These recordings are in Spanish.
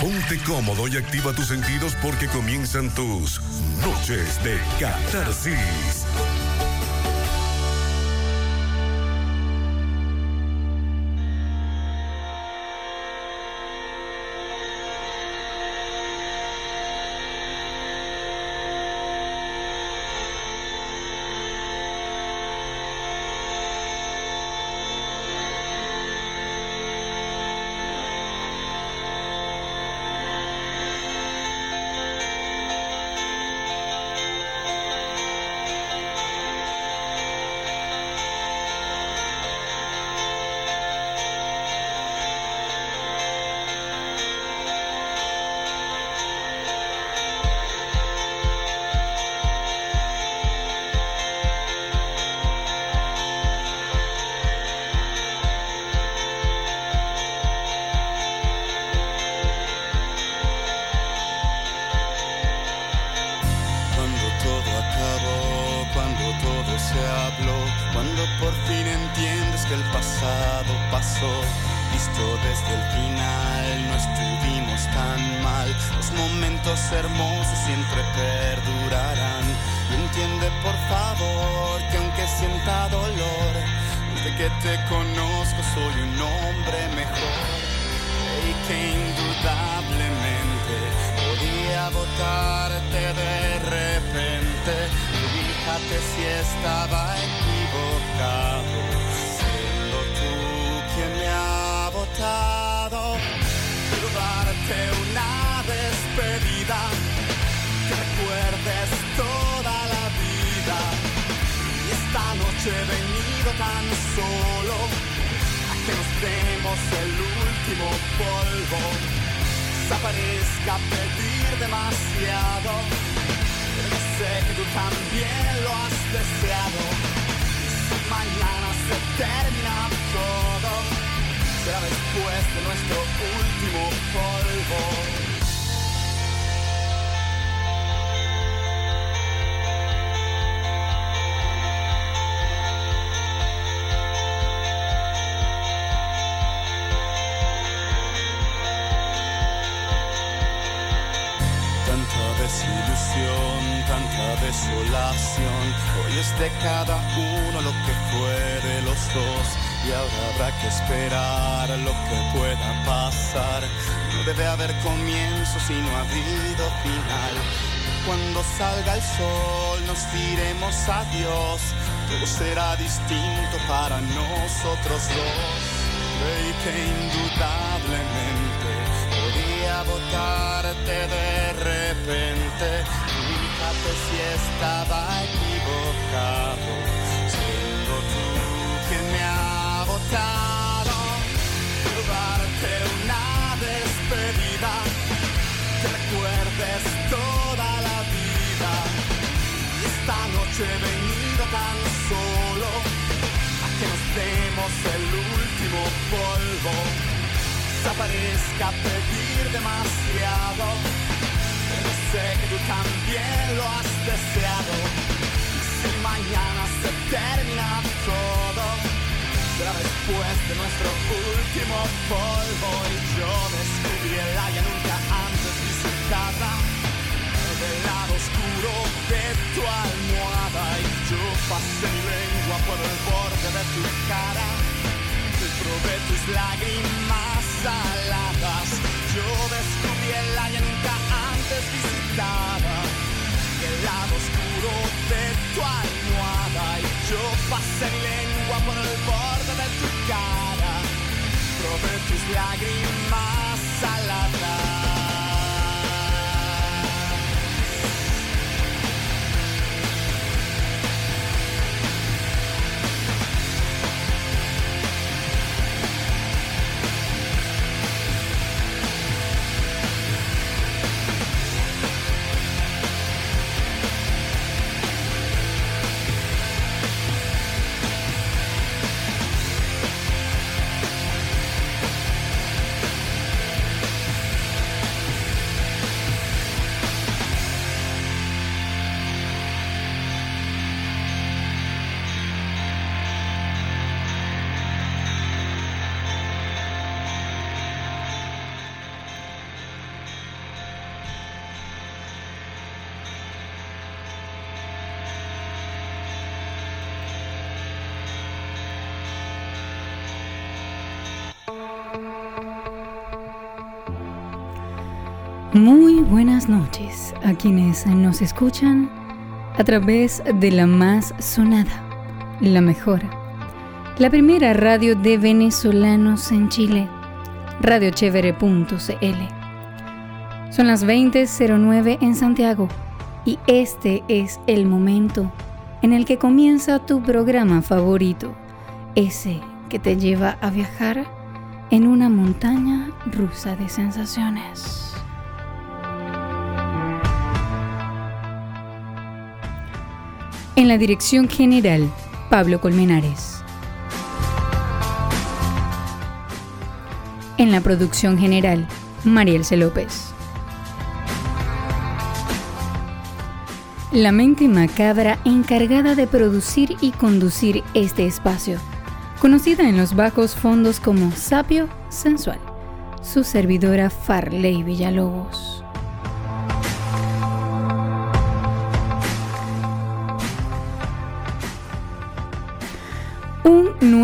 Ponte cómodo y activa tus sentidos porque comienzan tus noches de catarsis. parezca pedir demasiado, pero sé que tú también lo has deseado. Y si mañana se termina todo, será después de nuestro último polvo y yo descubrí el área nunca antes visitada, el lado oscuro de tu almohada y yo pasé mi lengua por el borde de tu cara sobre tus lágrimas saladas. Yo descubrí el llanca antes visitada, el lado oscuro de tu almohada. Y yo pasé mi lengua por el borde de tu cara, sobre tus lágrimas saladas. A quienes nos escuchan a través de la más sonada, la mejor, la primera radio de venezolanos en Chile, radiochevere.cl. Son las 20.09 en Santiago y este es el momento en el que comienza tu programa favorito, ese que te lleva a viajar en una montaña rusa de sensaciones. En la dirección general, Pablo Colmenares. En la producción general, Marielce López. La mente macabra encargada de producir y conducir este espacio, conocida en los bajos fondos como Sapio Sensual, su servidora Farley Villalobos.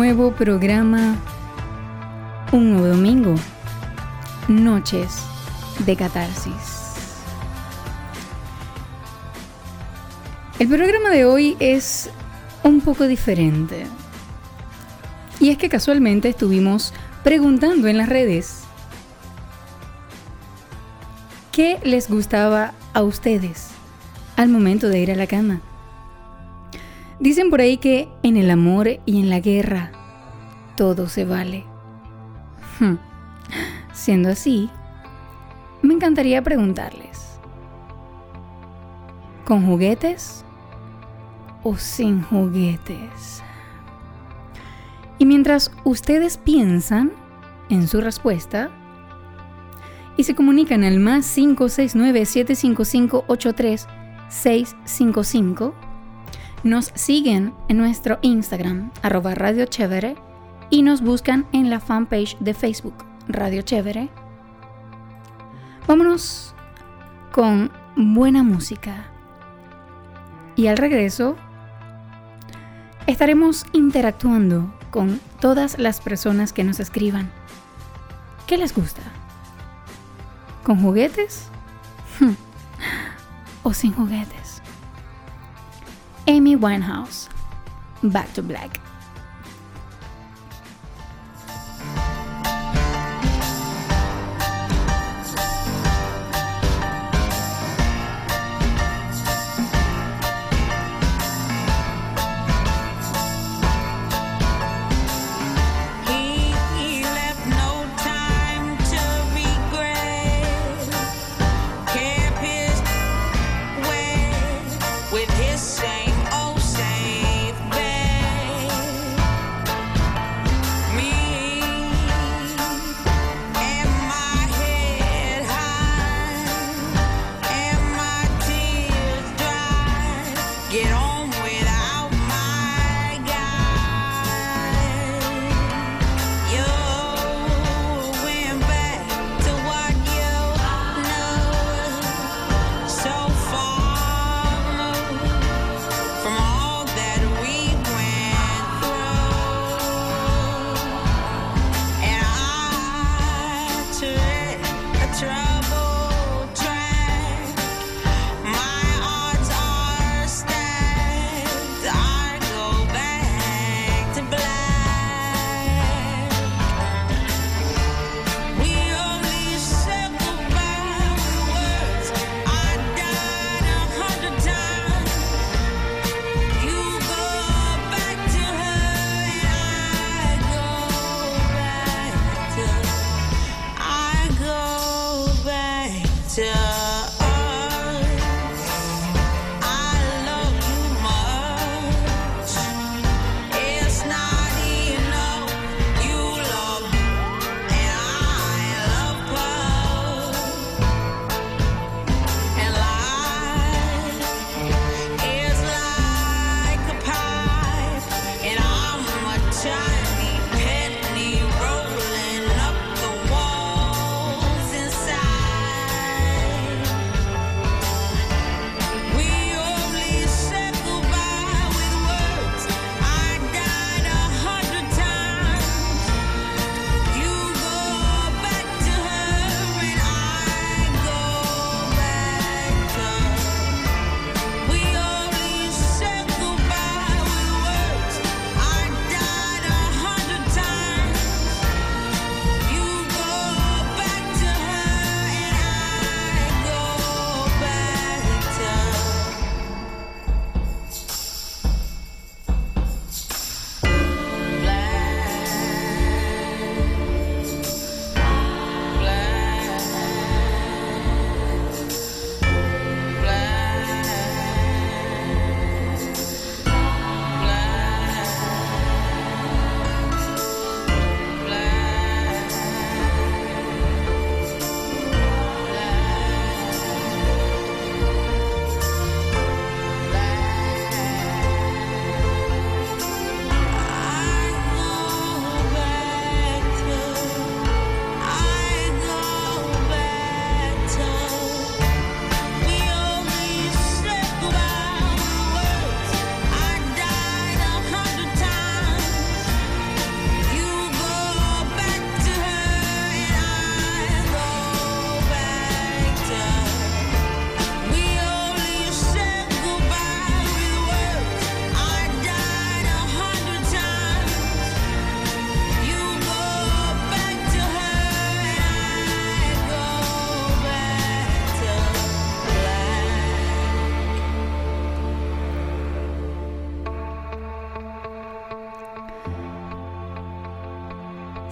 Nuevo programa, un nuevo domingo, noches de catarsis. El programa de hoy es un poco diferente. Y es que casualmente estuvimos preguntando en las redes qué les gustaba a ustedes al momento de ir a la cama. Dicen por ahí que en el amor y en la guerra todo se vale. Hmm. Siendo así, me encantaría preguntarles, ¿con juguetes o sin juguetes? Y mientras ustedes piensan en su respuesta y se comunican al más 569 755 83655 nos siguen en nuestro Instagram, arroba y nos buscan en la fanpage de Facebook, Radio Chévere. Vámonos con buena música. Y al regreso, estaremos interactuando con todas las personas que nos escriban. ¿Qué les gusta? ¿Con juguetes? ¿O sin juguetes? Amy Winehouse. Back to Black.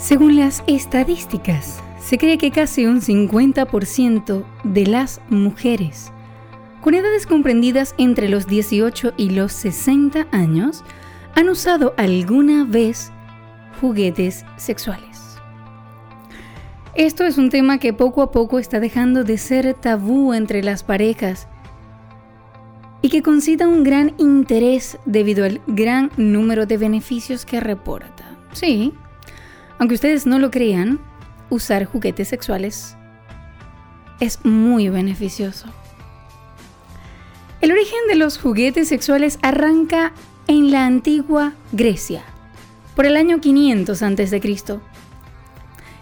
Según las estadísticas, se cree que casi un 50% de las mujeres con edades comprendidas entre los 18 y los 60 años han usado alguna vez juguetes sexuales. Esto es un tema que poco a poco está dejando de ser tabú entre las parejas y que concita un gran interés debido al gran número de beneficios que reporta. Sí, aunque ustedes no lo crean, usar juguetes sexuales es muy beneficioso. El origen de los juguetes sexuales arranca en la antigua Grecia, por el año 500 a.C.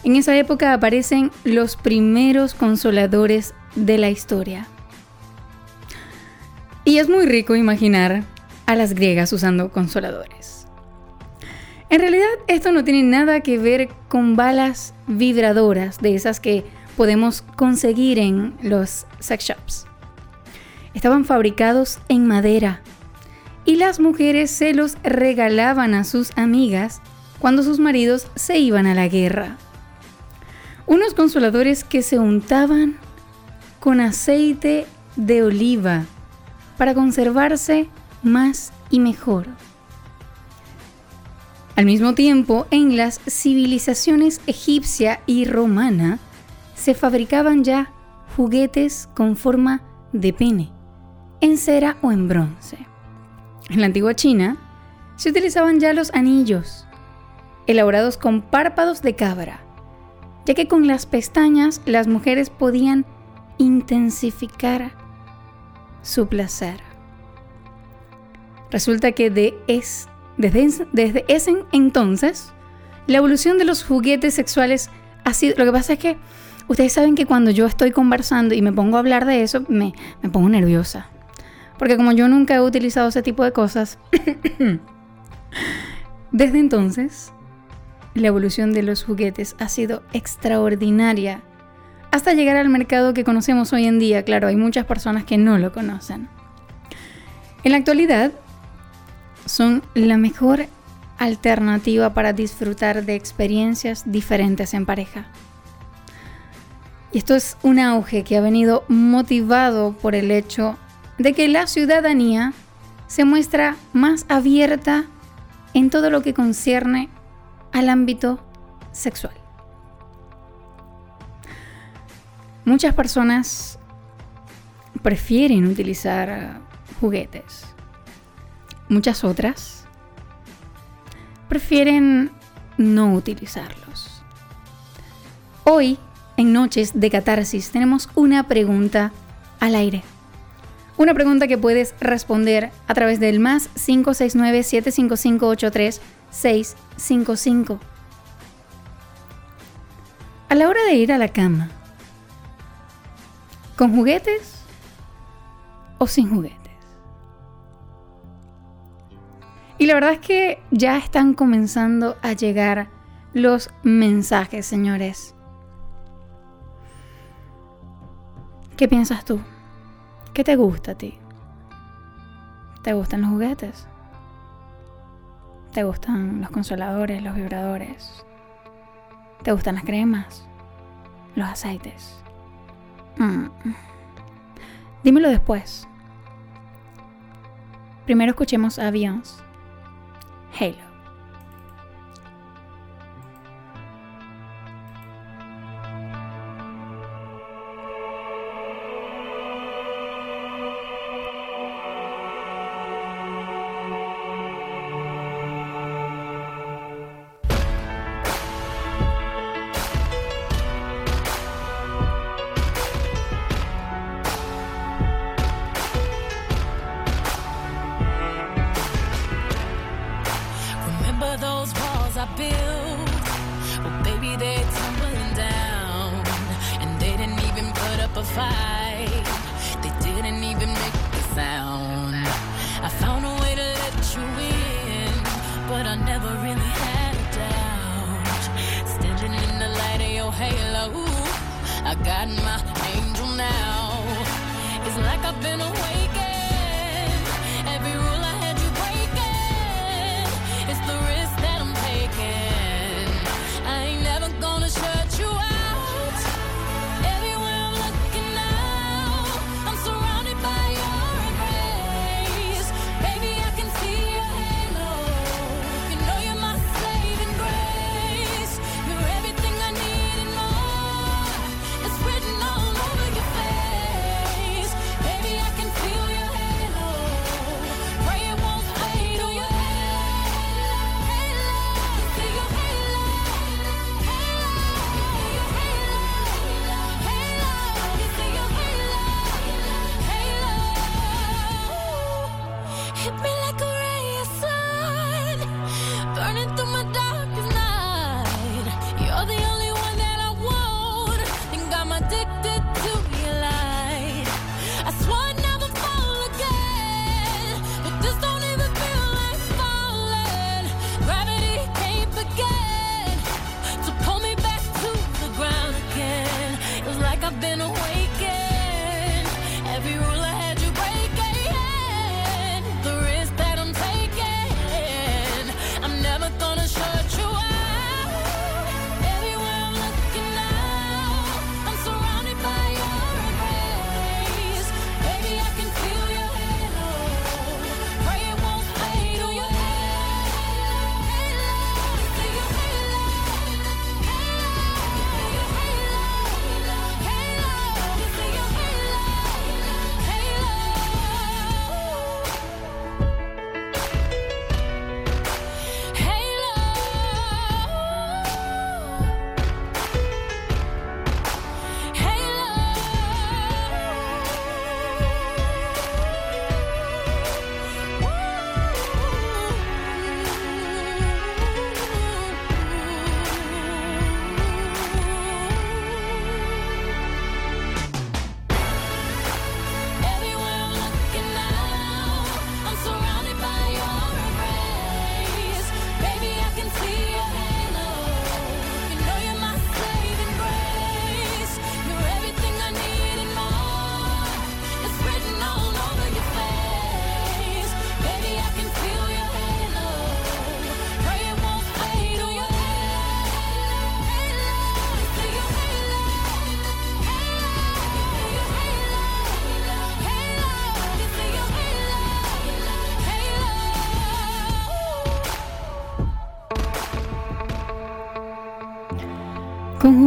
En esa época aparecen los primeros consoladores de la historia. Y es muy rico imaginar a las griegas usando consoladores. En realidad esto no tiene nada que ver con balas vibradoras de esas que podemos conseguir en los sex shops. Estaban fabricados en madera y las mujeres se los regalaban a sus amigas cuando sus maridos se iban a la guerra. Unos consoladores que se untaban con aceite de oliva para conservarse más y mejor. Al mismo tiempo, en las civilizaciones egipcia y romana se fabricaban ya juguetes con forma de pene, en cera o en bronce. En la antigua China se utilizaban ya los anillos, elaborados con párpados de cabra, ya que con las pestañas las mujeres podían intensificar su placer. Resulta que de, es, desde, ese entonces, la evolución de los juguetes sexuales ha sido... Lo que pasa es que ustedes saben que cuando yo estoy conversando y me pongo a hablar de eso, me, pongo nerviosa. Porque como yo nunca he utilizado ese tipo de cosas, desde entonces, la evolución de los juguetes ha sido extraordinaria hasta llegar al mercado que conocemos hoy en día. Claro, hay muchas personas que no lo conocen. En la actualidad, son la mejor alternativa para disfrutar de experiencias diferentes en pareja. Y esto es un auge que ha venido motivado por el hecho de que la ciudadanía se muestra más abierta en todo lo que concierne al ámbito sexual. Muchas personas prefieren utilizar juguetes Muchas otras prefieren no utilizarlos. Hoy, en Noches de Catarsis, tenemos una pregunta al aire. Una pregunta que puedes responder a través del más 569-755-83-655. A la hora de ir a la cama, ¿con juguetes o sin juguetes? Y la verdad es que ya están comenzando a llegar los mensajes, señores. ¿Qué piensas tú? ¿Qué te gusta a ti? ¿Te gustan los juguetes? ¿Te gustan los consoladores, los vibradores? ¿Te gustan las cremas? ¿Los aceites? Mm. Dímelo después. Primero escuchemos a. Halo.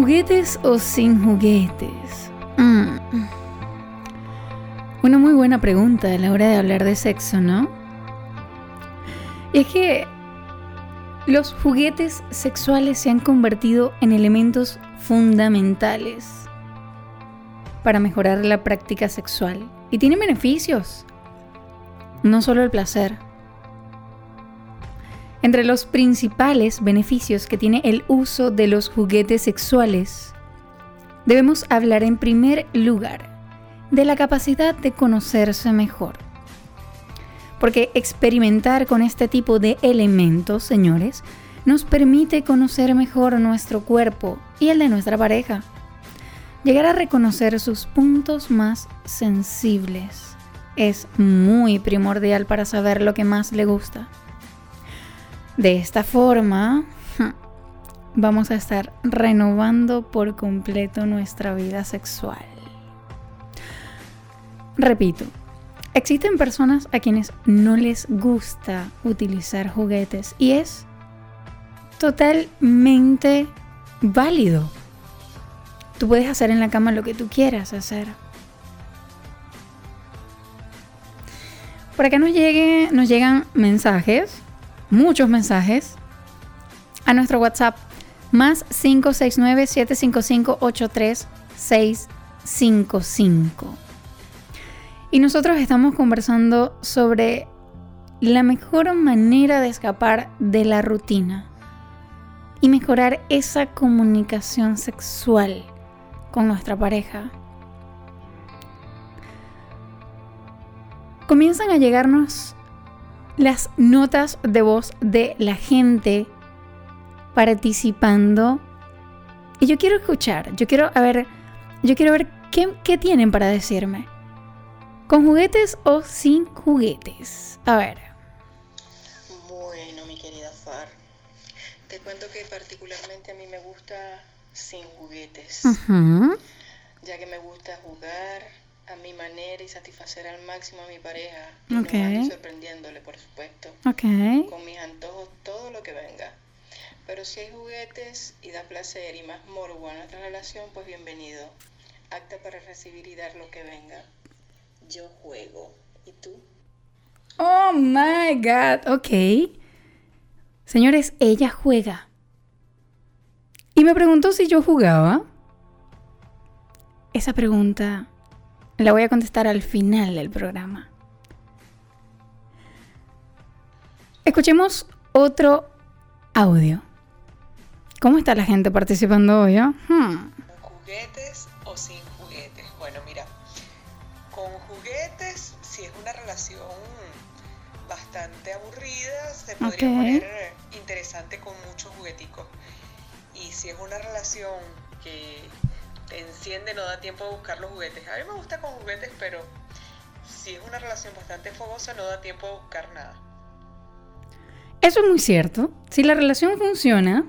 Juguetes o sin juguetes? Mm. Una muy buena pregunta a la hora de hablar de sexo, ¿no? Y es que los juguetes sexuales se han convertido en elementos fundamentales para mejorar la práctica sexual y tienen beneficios, no solo el placer. Entre los principales beneficios que tiene el uso de los juguetes sexuales, debemos hablar en primer lugar de la capacidad de conocerse mejor. Porque experimentar con este tipo de elementos, señores, nos permite conocer mejor nuestro cuerpo y el de nuestra pareja. Llegar a reconocer sus puntos más sensibles es muy primordial para saber lo que más le gusta. De esta forma, vamos a estar renovando por completo nuestra vida sexual. Repito, existen personas a quienes no les gusta utilizar juguetes y es totalmente válido. Tú puedes hacer en la cama lo que tú quieras hacer. Por acá nos, nos llegan mensajes muchos mensajes a nuestro WhatsApp más 569-755-83655. Y nosotros estamos conversando sobre la mejor manera de escapar de la rutina y mejorar esa comunicación sexual con nuestra pareja. Comienzan a llegarnos las notas de voz de la gente participando. Y yo quiero escuchar, yo quiero a ver, yo quiero ver qué, qué tienen para decirme. ¿Con juguetes o sin juguetes? A ver. Bueno, mi querida Far, te cuento que particularmente a mí me gusta sin juguetes, ya que me gusta jugar, mi manera y satisfacer al máximo a mi pareja. Y sorprendiéndole, por supuesto. Con mis antojos, todo lo que venga. Pero si hay juguetes y da placer y más morbo a nuestra relación, pues bienvenido. Acta para recibir y dar lo que venga. Yo juego. ¿Y tú? Oh my God. Ok. Señores, ella juega. Y me preguntó si yo jugaba. Esa pregunta la voy a contestar al final del programa. Escuchemos otro audio. ¿Cómo está la gente participando hoy? Ah? Hmm. ¿Con juguetes o sin juguetes? Bueno, mira, con juguetes, si es una relación bastante aburrida, se podría poner interesante con muchos jugueticos. Y si es una relación que en enciende, no da tiempo de buscar los juguetes. A mí me gusta con juguetes, pero si es una relación bastante fogosa, no da tiempo de buscar nada. Eso es muy cierto. Si la relación funciona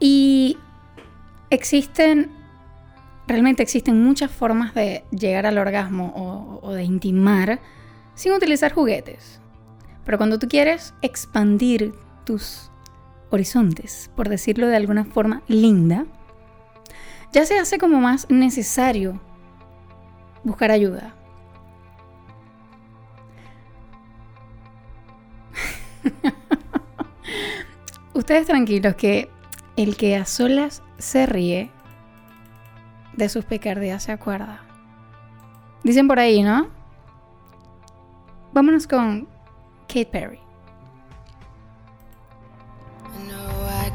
y existen, realmente existen muchas formas de llegar al orgasmo o, de intimar sin utilizar juguetes. Pero cuando tú quieres expandir tus horizontes, por decirlo de alguna forma linda, ya se hace como más necesario buscar ayuda. Ustedes tranquilos que el que a solas se ríe de sus picardías se acuerda. Dicen por ahí, ¿no? Vámonos con Kate Perry.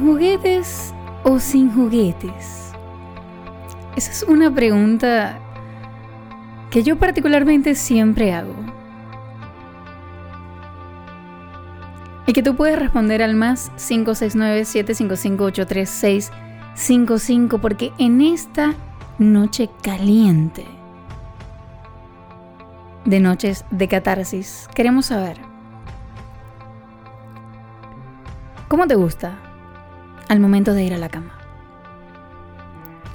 Juguetes o sin juguetes? Esa es una pregunta que yo particularmente siempre hago. Y que tú puedes responder al más 569-755-83655 porque en esta noche caliente de noches de catarsis queremos saber ¿Cómo te gusta al momento de ir a la cama?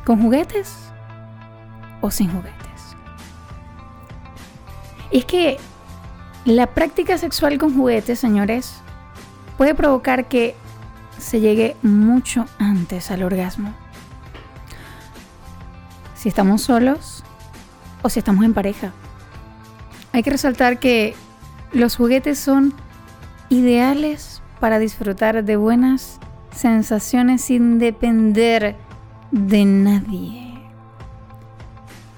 ¿Con juguetes o sin juguetes? Es que la práctica sexual con juguetes, señores, puede provocar que se llegue mucho antes al orgasmo. Si estamos solos o si estamos en pareja. Hay que resaltar que los juguetes son ideales para disfrutar de buenas sensaciones sin depender de nadie.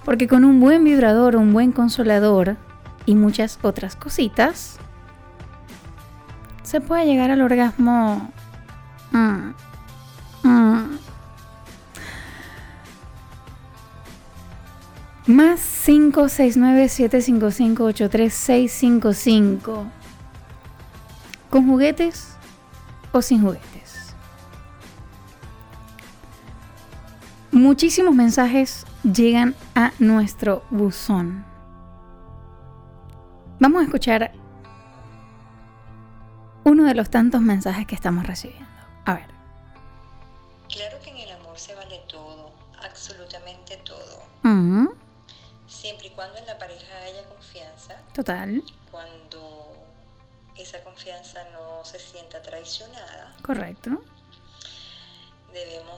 Porque con un buen vibrador, un buen consolador y muchas otras cositas, se puede llegar al orgasmo. Mm, mm. Más 569-755-83655. ¿Con juguetes o sin juguetes? Muchísimos mensajes llegan a nuestro buzón. Vamos a escuchar uno de los tantos mensajes que estamos recibiendo. A ver. Claro que en el amor se vale todo, absolutamente todo. Siempre y cuando en la pareja haya confianza. Total. Cuando esa confianza no se sienta traicionada. Correcto. Debemos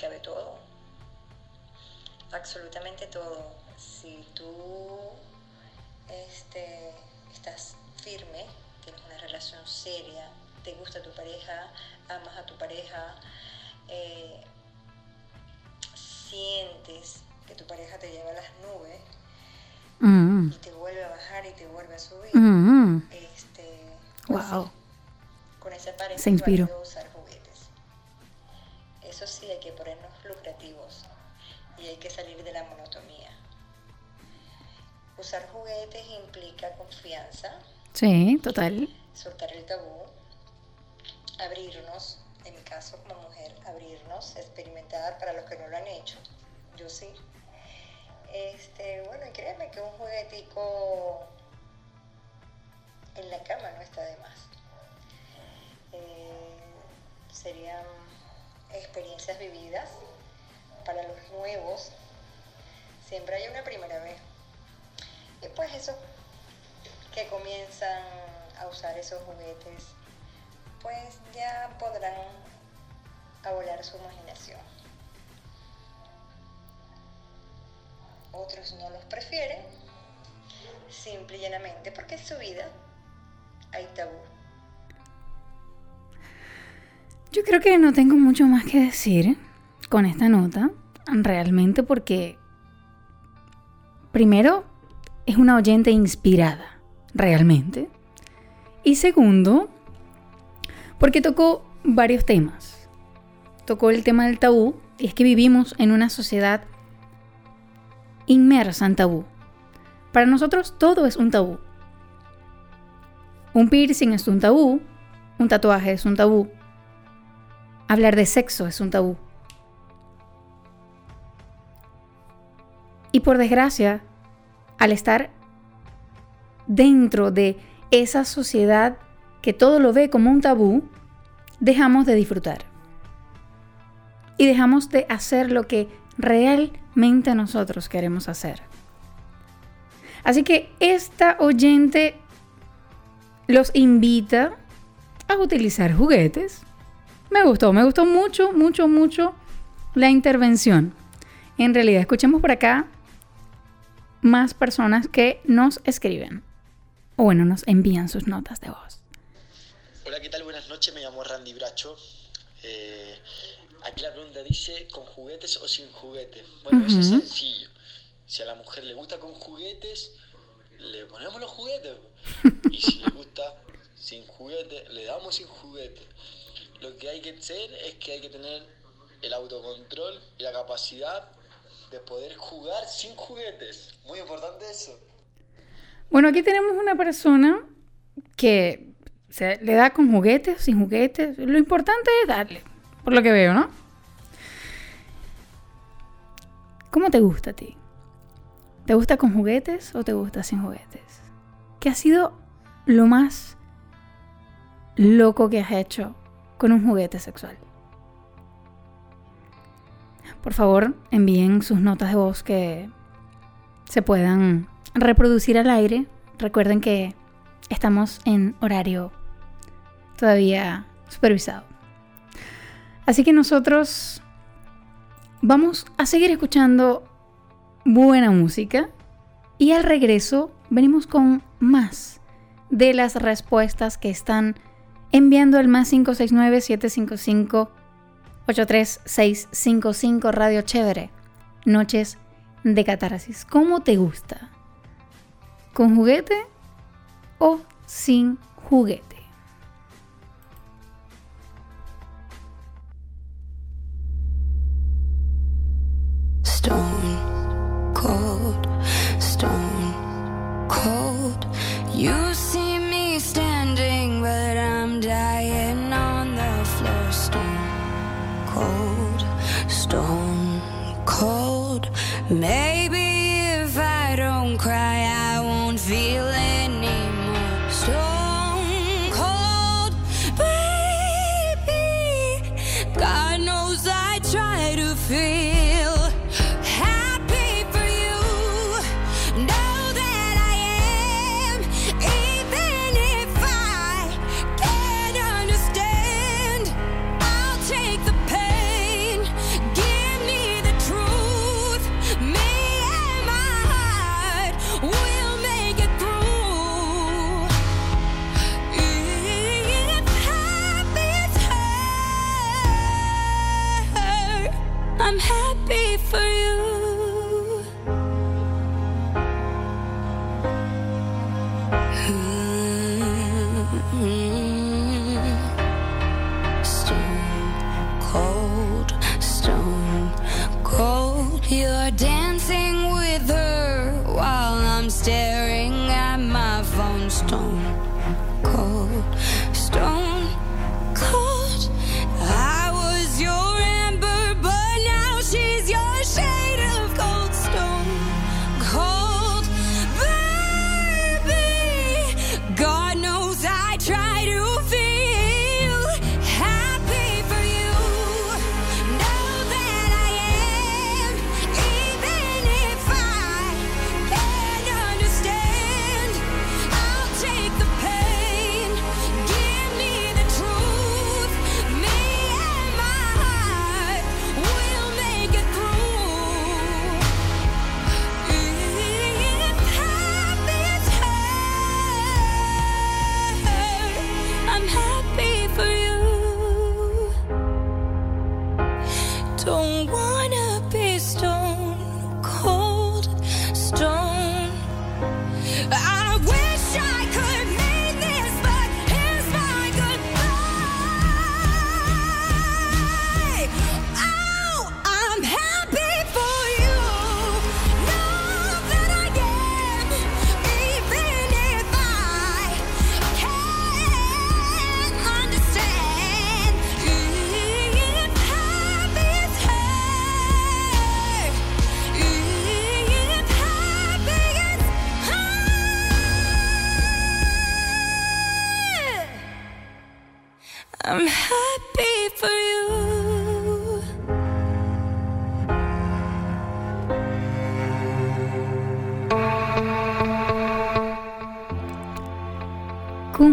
cabe todo. Absolutamente todo si tú este, estás firme, tienes una relación seria, te gusta tu pareja, amas a tu pareja, eh, sientes que tu pareja te lleva a las nubes mm. y te vuelve a bajar y te vuelve a subir. Mm. Este, wow. con esa pareja Se inspiró. Eso sí, hay que ponernos lucrativos y hay que salir de la monotomía. Usar juguetes implica confianza. Sí, total. Soltar el tabú. Abrirnos, en mi caso como mujer, abrirnos, experimentar para los que no lo han hecho. Yo sí. Este, bueno, y créeme que un juguetico en la cama no está de más. Eh, serían experiencias vividas para los nuevos. Siempre hay una primera vez. Y pues eso, que comienzan a usar esos juguetes, pues ya podrán a su imaginación. Otros no los prefieren, simple y llanamente porque en su vida hay tabú. Yo creo que no tengo mucho más que decir con esta nota, realmente porque, primero, es una oyente inspirada, realmente. Y segundo, porque tocó varios temas. Tocó el tema del tabú, y es que vivimos en una sociedad inmersa en tabú. Para nosotros todo es un tabú. Un piercing es un tabú, un tatuaje es un tabú, hablar de sexo es un tabú. Y por desgracia, al estar dentro de esa sociedad que todo lo ve como un tabú, dejamos de disfrutar. Y dejamos de hacer lo que realmente nosotros queremos hacer. Así que esta oyente los invita a utilizar juguetes. Me gustó, me gustó mucho, mucho, mucho la intervención. En realidad, escuchemos por acá más personas que nos escriben. O bueno, nos envían sus notas de voz. Hola, ¿qué tal? Buenas noches, me llamo Randy Bracho. Eh, aquí la pregunta dice, ¿con juguetes o sin juguetes? Bueno, eso es sencillo. Si a la mujer le gusta con juguetes, le ponemos los juguetes. Y si le gusta juguete, le damos sin juguete. Lo que hay que hacer es que hay que tener el autocontrol y la capacidad de poder jugar sin juguetes. Muy importante eso. Bueno, aquí tenemos una persona que le da con juguetes, sin juguetes. Lo importante es darle, por lo que veo, ¿no? ¿Cómo te gusta a ti? ¿Te gusta con juguetes o te gusta sin juguetes? ¿Qué ha sido lo más loco que has hecho con un juguete sexual? Por favor, envíen sus notas de voz que se puedan reproducir al aire. Recuerden que estamos en horario todavía supervisado. Así que nosotros vamos a seguir escuchando buena música y al regreso venimos con más de las respuestas que están enviando al más 569-755-83655 Radio Chévere. Noches de catarsis. ¿Cómo te gusta? ¿Con juguete o sin juguete? Stone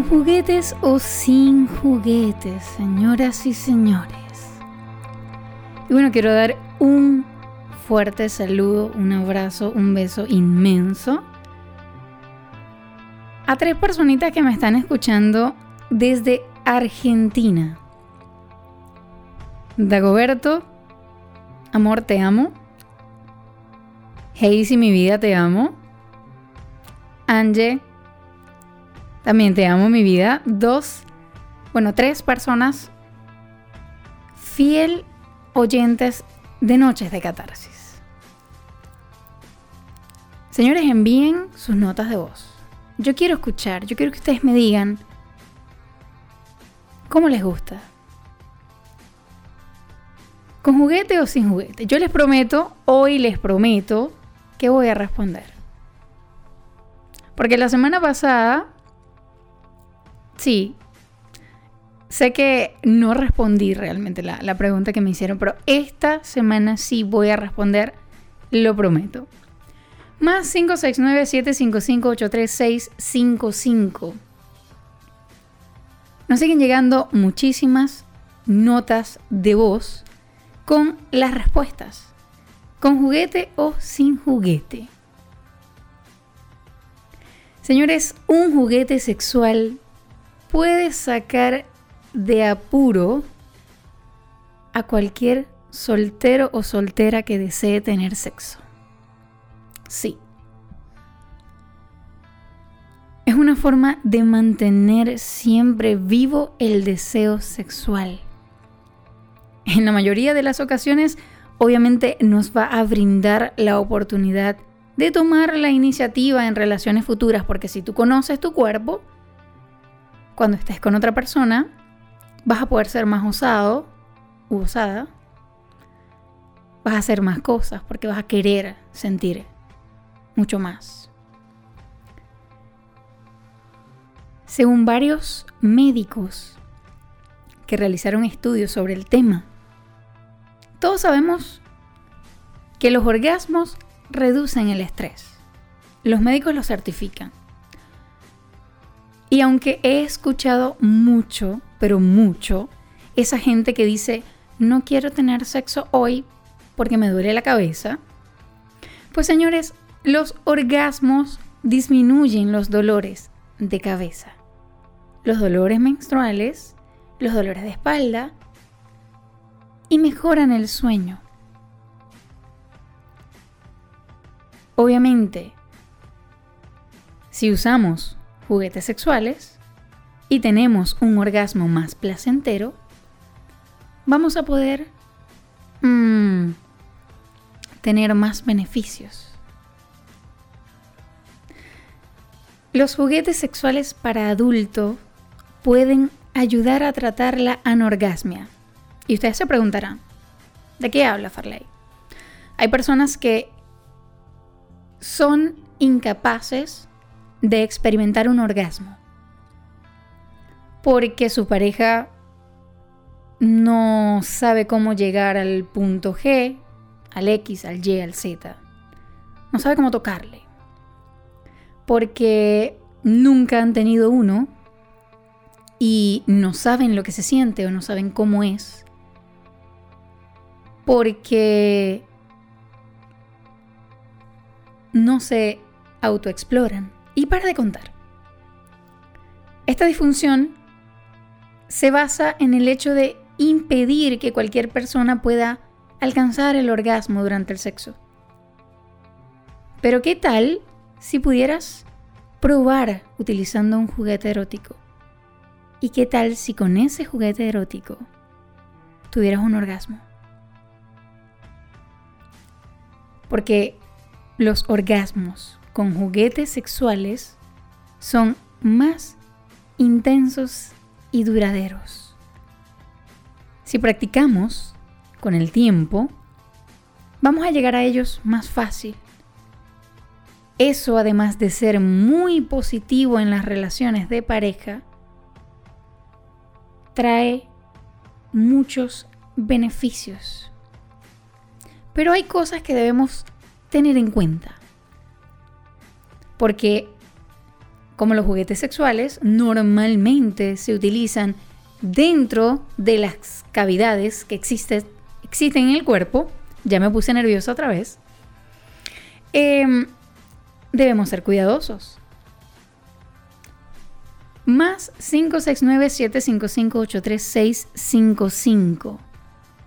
juguetes o sin juguetes, señoras y señores? Y bueno, quiero dar un fuerte saludo, un abrazo, un beso inmenso a tres personitas que me están escuchando desde Argentina. Dagoberto, amor, te amo. Hazy, mi vida, te amo. Ange, también te amo, mi vida. Dos bueno, tres personas fiel oyentes de Noches de Catarsis. Señores, envíen sus notas de voz. Yo quiero escuchar, yo quiero que ustedes me digan cómo les gusta. ¿Con juguete o sin juguete? Yo les prometo, hoy les prometo que voy a responder. Porque la semana pasada, sí, sé que no respondí realmente la, pregunta que me hicieron, pero esta semana sí voy a responder, lo prometo. Más 569-755-83655. Nos siguen llegando muchísimas notas de voz con las respuestas. ¿Con juguete o sin juguete? Señores, un juguete sexual puede sacar de apuro a cualquier soltero o soltera que desee tener sexo. Sí. Es una forma de mantener siempre vivo el deseo sexual. En la mayoría de las ocasiones, obviamente nos va a brindar la oportunidad de tomar la iniciativa en relaciones futuras, porque si tú conoces tu cuerpo, cuando estés con otra persona, vas a poder ser más osado u osada, vas a hacer más cosas porque vas a querer sentir mucho más. Según varios médicos que realizaron estudios sobre el tema, todos sabemos que los orgasmos reducen el estrés. Los médicos lo certifican. Y aunque he escuchado mucho, pero mucho, esa gente que dice, no quiero tener sexo hoy porque me duele la cabeza, pues señores, los orgasmos disminuyen los dolores de cabeza, los dolores menstruales, los dolores de espalda y mejoran el sueño. Obviamente, si usamos juguetes sexuales y tenemos un orgasmo más placentero, vamos a poder mmm, tener más beneficios. Los juguetes sexuales para adulto pueden ayudar a tratar la anorgasmia. Y ustedes se preguntarán, ¿de qué habla Farley? Hay personas que son incapaces de experimentar un orgasmo. Porque su pareja no sabe cómo llegar al punto G, al X, al Y, al Z. No sabe cómo tocarle. Porque nunca han tenido uno y no saben lo que se siente o no saben cómo es. Porque no se autoexploran. Y para de contar. Esta disfunción se basa en el hecho de impedir que cualquier persona pueda alcanzar el orgasmo durante el sexo. Pero ¿qué tal si pudieras probar utilizando un juguete erótico? ¿Y qué tal si con ese juguete erótico tuvieras un orgasmo? Porque los orgasmos con juguetes sexuales son más intensos y duraderos. Si practicamos con el tiempo, vamos a llegar a ellos más fácil. Eso, además de ser muy positivo en las relaciones de pareja, trae muchos beneficios. Pero hay cosas que debemos tener en cuenta porque como los juguetes sexuales normalmente se utilizan dentro de las cavidades que existen, en el cuerpo, ya me puse nerviosa otra vez, em, debemos ser cuidadosos. Más 569-755-83655.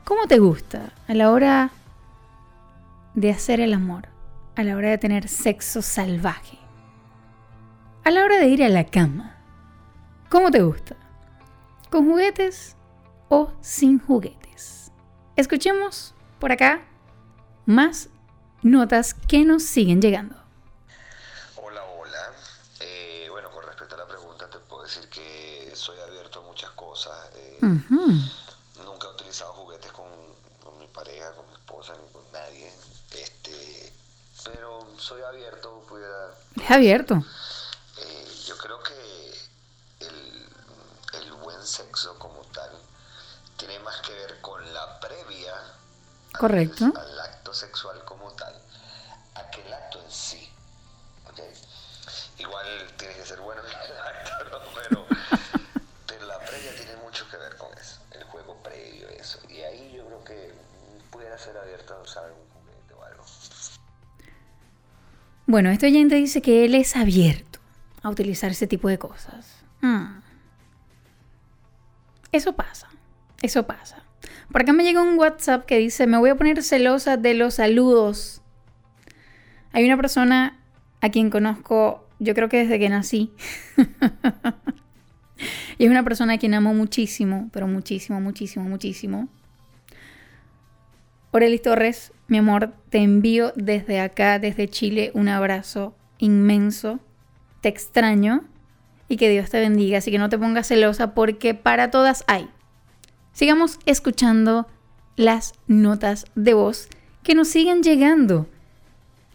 ¿Cómo te gusta a la hora de hacer el amor? A la hora de tener sexo salvaje a la hora de ir a la cama, ¿cómo te gusta? ¿Con juguetes o sin juguetes? Escuchemos por acá más notas que nos siguen llegando. Hola, hola. Eh, bueno, con respecto a la pregunta te puedo decir que soy abierto a muchas cosas. Eh, Nunca he utilizado juguetes con, con, mi pareja, con mi esposa, ni con nadie. Este, pero soy abierto, pudiera... Es abierto. Eh, yo creo que el, el buen sexo como tal tiene más que ver con la previa Correcto. Al, acto sexual como tal, a que el acto en sí. ¿okay? Igual tiene que ser bueno el acto, ¿no? pero, pero la previa tiene mucho que ver con eso, el juego previo, eso. Y ahí yo creo que pudiera ser abierto a usar un juguete o algo. Bueno, este oyente dice que él es abierto a utilizar ese tipo de cosas. Mm. Eso pasa, eso pasa. Por acá me llega un WhatsApp que dice, me voy a poner celosa de los saludos. Hay una persona a quien conozco, yo creo que desde que nací. y es una persona a quien amo muchísimo, pero muchísimo, muchísimo, muchísimo. Aurelis Torres, mi amor, te envío desde acá, desde Chile, un abrazo inmenso. Te extraño y que Dios te bendiga. Así que no te pongas celosa porque para todas hay. Sigamos escuchando las notas de voz que nos siguen llegando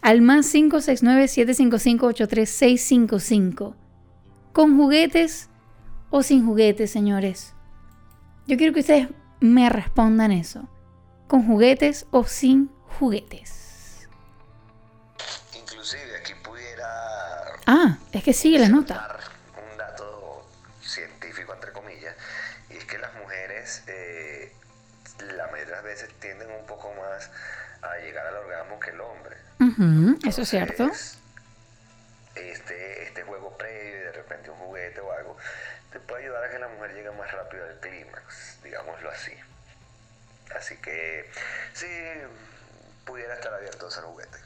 al más 569-755-83655. ¿Con juguetes o sin juguetes, señores? Yo quiero que ustedes me respondan eso. ¿Con juguetes o sin juguetes? Inclusive aquí pudiera... Ah, es que sigue la nota. -huh, eso es cierto. Este, este juego previo y de repente un juguete o algo te puede ayudar a que la mujer llegue más rápido al clímax, digámoslo así. Así que sí, pudiera estar abierto a usar juguete.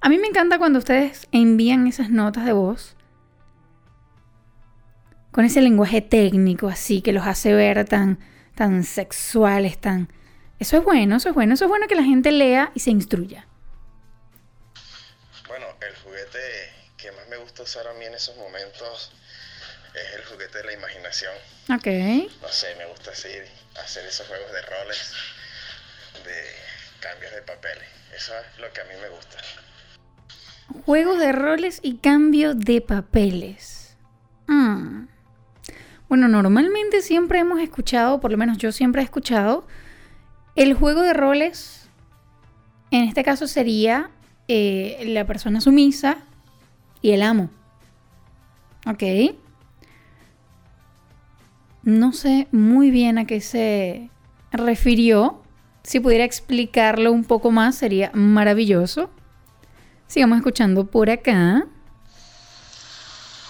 A mí me encanta cuando ustedes envían esas notas de voz con ese lenguaje técnico así que los hace ver tan, tan sexuales, tan... Eso es bueno, eso es bueno, eso es bueno que la gente lea y se instruya. Bueno, el juguete que más me gusta usar a mí en esos momentos es el juguete de la imaginación. Ok. No sé, me gusta así, hacer esos juegos de roles, de cambios de papeles. Eso es lo que a mí me gusta. Juegos de roles y cambio de papeles. Mm. Bueno, normalmente siempre hemos escuchado, por lo menos yo siempre he escuchado, el juego de roles, en este caso sería eh, la persona sumisa y el amo. Ok. No sé muy bien a qué se refirió. Si pudiera explicarlo un poco más sería maravilloso. Sigamos escuchando por acá.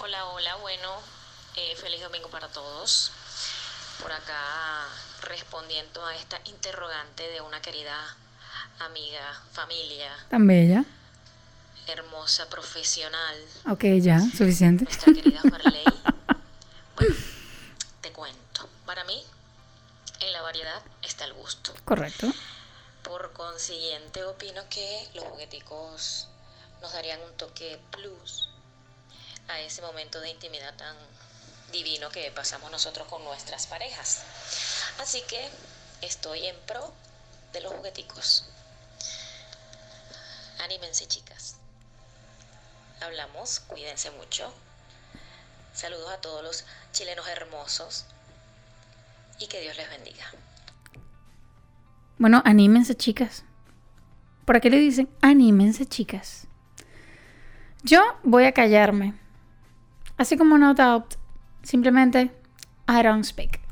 Hola, hola, bueno, eh, feliz domingo para todos. Por acá respondiendo a esta interrogante de una querida amiga, familia. Tan bella. Hermosa, profesional. Ok, ya, suficiente. Nuestra querida Marley. Bueno, te cuento. Para mí, en la variedad está el gusto. Correcto. Por consiguiente, opino que los jugueticos nos darían un toque plus a ese momento de intimidad tan divino que pasamos nosotros con nuestras parejas. Así que estoy en pro de los jugueticos. Anímense, chicas. Hablamos, cuídense mucho. Saludos a todos los chilenos hermosos y que Dios les bendiga. Bueno, anímense, chicas. ¿Por qué le dicen anímense, chicas? Yo voy a callarme. Así como no doubt, simplemente I don't speak.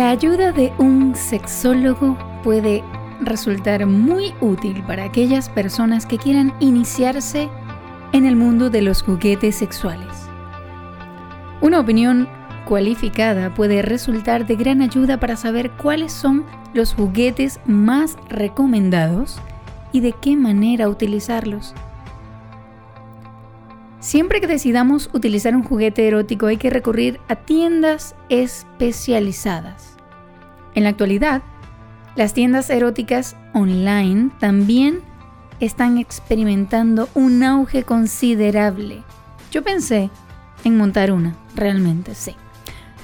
La ayuda de un sexólogo puede resultar muy útil para aquellas personas que quieran iniciarse en el mundo de los juguetes sexuales. Una opinión cualificada puede resultar de gran ayuda para saber cuáles son los juguetes más recomendados y de qué manera utilizarlos. Siempre que decidamos utilizar un juguete erótico hay que recurrir a tiendas especializadas. En la actualidad, las tiendas eróticas online también están experimentando un auge considerable. Yo pensé en montar una, realmente, sí.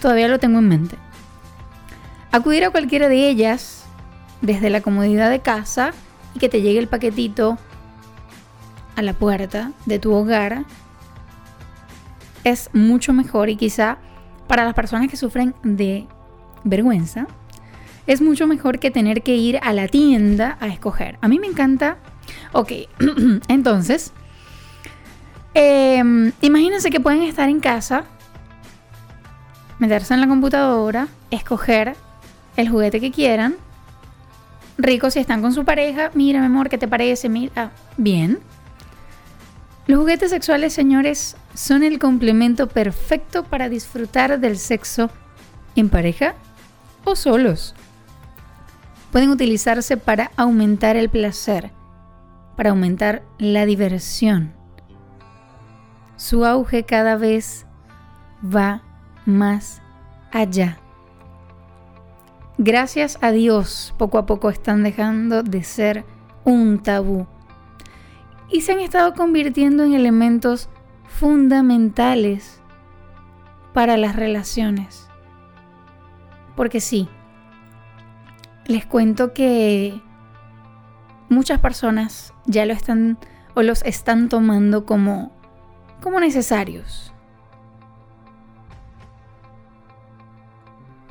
Todavía lo tengo en mente. Acudir a cualquiera de ellas desde la comodidad de casa y que te llegue el paquetito a la puerta de tu hogar es mucho mejor y quizá para las personas que sufren de vergüenza, es mucho mejor que tener que ir a la tienda a escoger. A mí me encanta. Ok, entonces, em, imagínense que pueden estar en casa, meterse en la computadora, escoger el juguete que quieran. Rico si están con su pareja. Mira, mi amor, ¿qué te parece? Mira, bien. Los juguetes sexuales, señores, son el complemento perfecto para disfrutar del sexo en pareja o solos. Pueden utilizarse para aumentar el placer, para aumentar la diversión. Su auge cada vez va más allá. Gracias a Dios, poco a poco están dejando de ser un tabú y se han estado convirtiendo en elementos fundamentales para las relaciones. Porque sí, les cuento que muchas personas ya lo están o los están tomando como, como necesarios.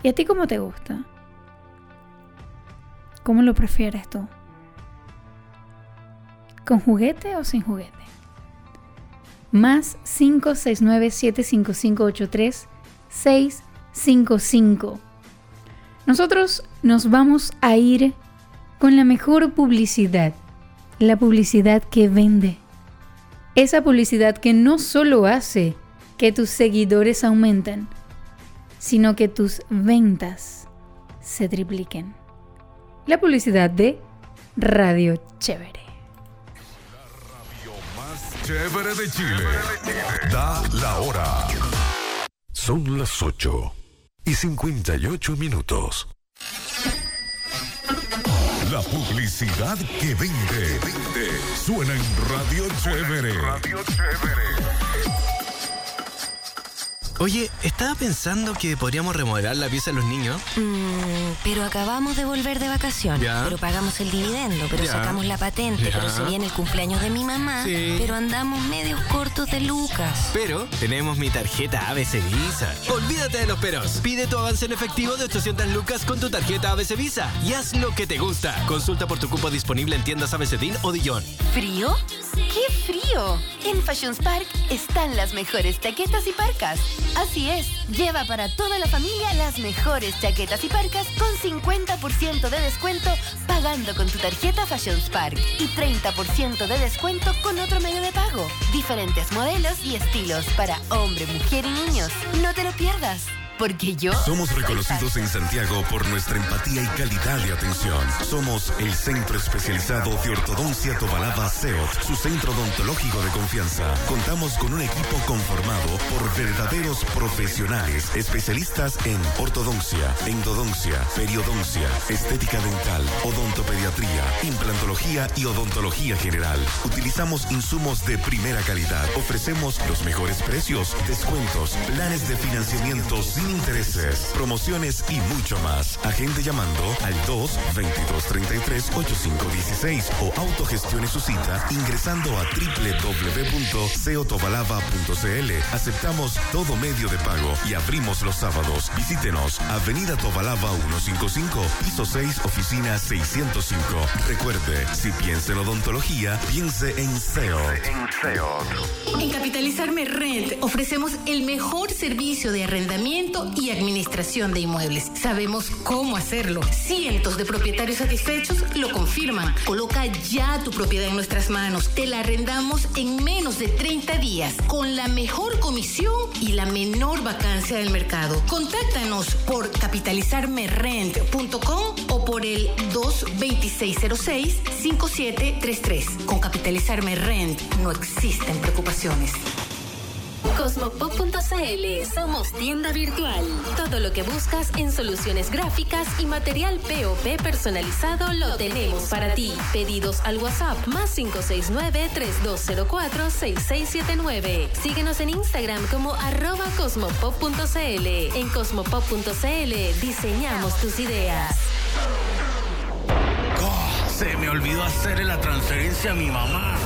¿Y a ti cómo te gusta? ¿Cómo lo prefieres tú? ¿Con juguete o sin juguete? Más 569-755-83-655. Nosotros nos vamos a ir con la mejor publicidad, la publicidad que vende. Esa publicidad que no solo hace que tus seguidores aumenten, sino que tus ventas se tripliquen. La publicidad de Radio Chévere chévere de Chile. Da la hora. Son las 8 y 58 minutos. La publicidad que vende. Suena en Radio Chévere. Radio Chévere. Oye, estaba pensando que podríamos remodelar la pieza de los niños. Mm, pero acabamos de volver de vacaciones. Ya. Pero pagamos el dividendo, pero Ya. sacamos la patente, Ya. pero se viene el cumpleaños de mi mamá. Sí. Pero andamos medios cortos de lucas. Pero tenemos mi tarjeta ABC Visa. Olvídate de los peros. Pide tu avance en efectivo de 800 lucas con tu tarjeta ABC Visa y haz lo que te gusta. Consulta por tu cupo disponible en tiendas ABCDIN o Dillon. ¿Frío? ¡Qué frío! En Fashions Park están las mejores chaquetas y parcas. Así es, lleva para toda la familia las mejores chaquetas y parcas con 50% de descuento pagando con tu tarjeta Fashions Park y 30% de descuento con otro medio de pago. Diferentes modelos y estilos para hombre, mujer y niños. No te lo pierdas. Porque yo... Somos reconocidos en Santiago por nuestra empatía y calidad de atención. Somos el Centro Especializado de Ortodoncia Tobalaba CEOT, su centro odontológico de confianza. Contamos con un equipo conformado por verdaderos profesionales, especialistas en ortodoncia, endodoncia, periodoncia, estética dental, odontopediatría, implantología y odontología general. Utilizamos insumos de primera calidad. Ofrecemos los mejores precios, descuentos, planes de financiamiento sin intereses, promociones y mucho más. Agente llamando al 2 22 33 8516 o autogestione su cita ingresando a www.ceotobalaba.cl. Aceptamos todo medio de pago y abrimos los sábados. Visítenos Avenida Tobalaba 155, piso 6, oficina 605. Recuerde, si piensa en odontología, piense en SEO. En Capitalizarme Rent ofrecemos el mejor servicio de arrendamiento y administración de inmuebles. Sabemos cómo hacerlo. Cientos de propietarios satisfechos lo confirman. Coloca ya tu propiedad en nuestras manos. Te la arrendamos en menos de 30 días con la mejor comisión y la menor vacancia del mercado. Contáctanos por capitalizarmerent.com o por el 22606-5733. Con Capitalizarme Rent no existen preocupaciones. Cosmopop.cl Somos tienda virtual. Todo lo que buscas en soluciones gráficas y material POP personalizado lo tenemos para ti. Pedidos al WhatsApp más 569-3204-6679. Síguenos en Instagram como arroba cosmopop.cl. En cosmopop.cl diseñamos tus ideas. Se me olvidó hacerle la transferencia a mi mamá.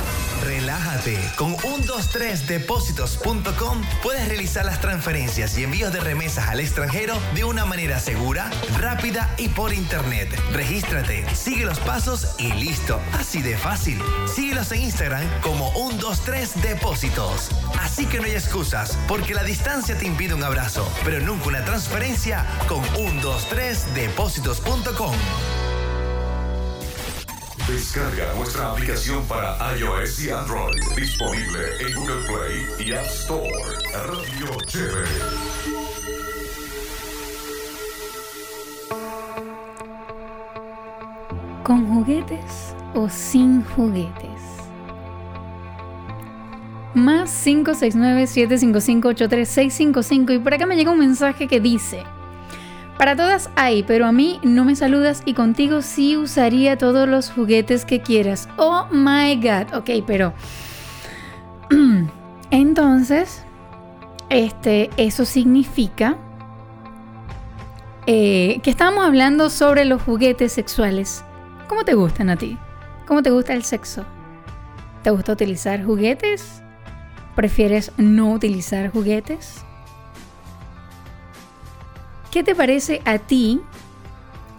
Relájate. Con 123depósitos.com puedes realizar las transferencias y envíos de remesas al extranjero de una manera segura, rápida y por internet. Regístrate, sigue los pasos y listo. Así de fácil. Síguelos en Instagram como 123depósitos. Así que no hay excusas, porque la distancia te impide un abrazo, pero nunca una transferencia con 123depósitos.com. Descarga nuestra aplicación para iOS y Android. Disponible en Google Play y App Store. Radio Chévere. ¿Con juguetes o sin juguetes? Más 569-755-83655 y por acá me llega un mensaje que dice, para todas hay, pero a mí no me saludas y contigo sí usaría todos los juguetes que quieras. Oh my god, ok, pero... Entonces, este, eso significa eh, que estamos hablando sobre los juguetes sexuales. ¿Cómo te gustan a ti? ¿Cómo te gusta el sexo? ¿Te gusta utilizar juguetes? ¿Prefieres no utilizar juguetes? ¿Qué te parece a ti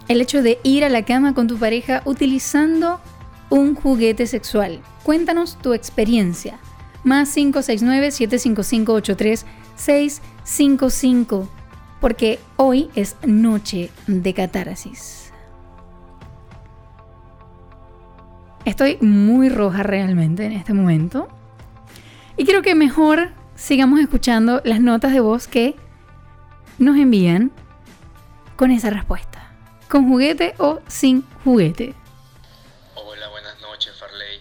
el hecho de ir a la cama con tu pareja utilizando un juguete sexual? Cuéntanos tu experiencia. Más 569-755-83-655. Porque hoy es noche de catarsis. Estoy muy roja realmente en este momento. Y creo que mejor sigamos escuchando las notas de voz que nos envían con esa respuesta. ¿Con juguete o sin juguete? Hola, buenas noches, Farley.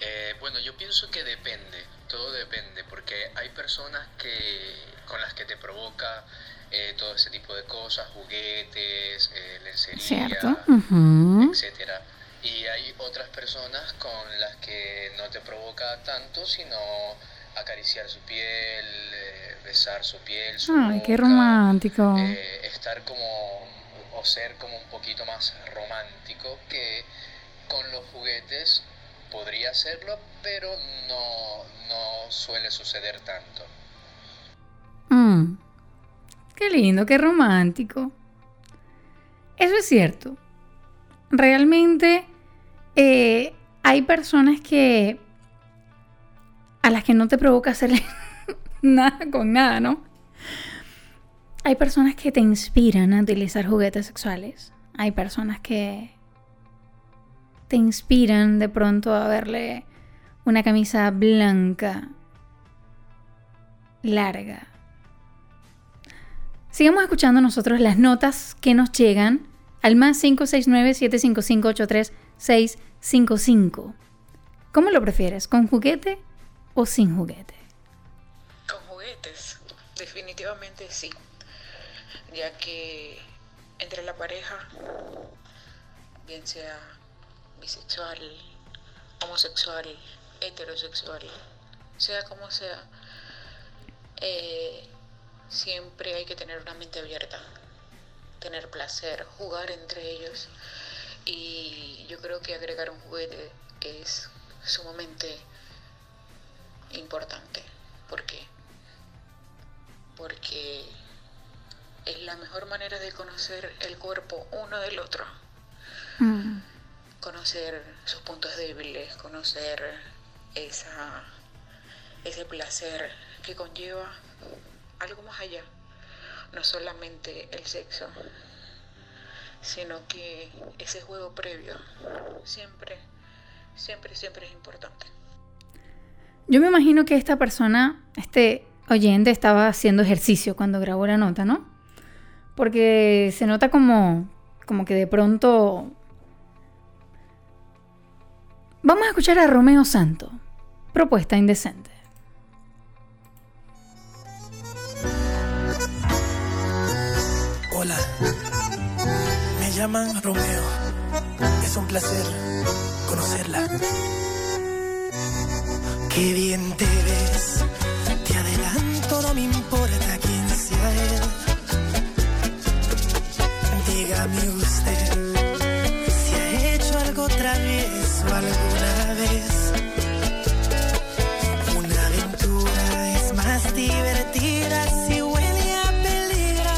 Eh, bueno, yo pienso que depende, todo depende, porque hay personas que con las que te provoca eh, todo ese tipo de cosas, juguetes, eh, lencería, ¿Cierto? Ujú. etcétera. Y hay otras personas con las que no te provoca tanto, sino acariciar su piel, eh, besar su piel, su Ay, qué romántico. eh, estar como o ser como un poquito más romántico que con los juguetes podría hacerlo, pero no, no suele suceder tanto. Mm. Qué lindo, qué romántico. Eso es cierto. Realmente eh, hay personas que a las que no te provoca hacerle nada con nada, ¿no? Hay personas que te inspiran a utilizar juguetes sexuales. Hay personas que te inspiran de pronto a verle una camisa blanca, larga. Sigamos escuchando nosotros las notas que nos llegan al más 569-755-83655. ¿Cómo lo prefieres? ¿Con juguete o sin juguete? Con juguetes, definitivamente sí. Ya que entre la pareja, bien sea bisexual, homosexual, heterosexual, sea como sea, eh, siempre hay que tener una mente abierta, tener placer, jugar entre ellos. Y yo creo que agregar un juguete es sumamente importante. ¿Por qué? Porque es la mejor manera de conocer el cuerpo uno del otro. Mm. Conocer sus puntos débiles, conocer esa, ese placer que conlleva algo más allá. No solamente el sexo, sino que ese juego previo siempre, siempre, siempre es importante. Yo me imagino que esta persona, este oyente, estaba haciendo ejercicio cuando grabó la nota, ¿no? Porque se nota como, como que de pronto... Vamos a escuchar a Romeo Santo. Propuesta indecente. Hola, me llaman Romeo. Es un placer conocerla. Qué bien te ves, te adelanto, no me importa quién sea él. Dígame usted si ha hecho algo travieso alguna vez. Una aventura es más divertida si huele a peligro.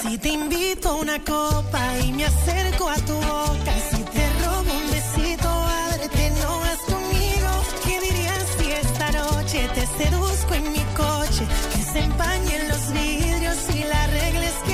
Si te invito a una copa y me acerco a tu boca, te seduzco en mi coche? Que se empañen los vidrios y las reglas que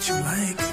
what you like.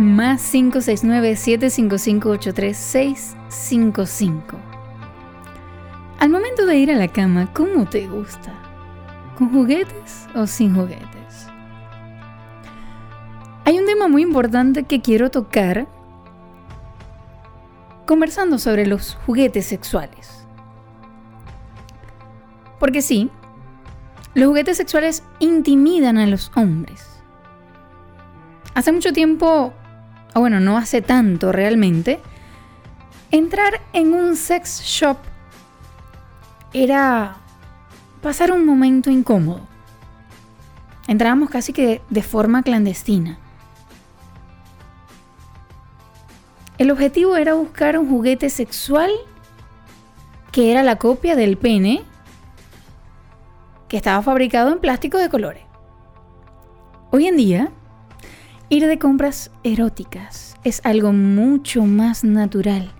Más 569-755-83655. Al momento de ir a la cama, ¿cómo te gusta? ¿Con juguetes o sin juguetes? Hay un tema muy importante que quiero tocar conversando sobre los juguetes sexuales. Porque sí, los juguetes sexuales intimidan a los hombres. Hace mucho tiempo, o bueno, no hace tanto realmente, entrar en un sex shop era pasar un momento incómodo. Entrábamos casi que de forma clandestina. El objetivo era buscar un juguete sexual que era la copia del pene que estaba fabricado en plástico de colores. Hoy en día, ir de compras eróticas es algo mucho más natural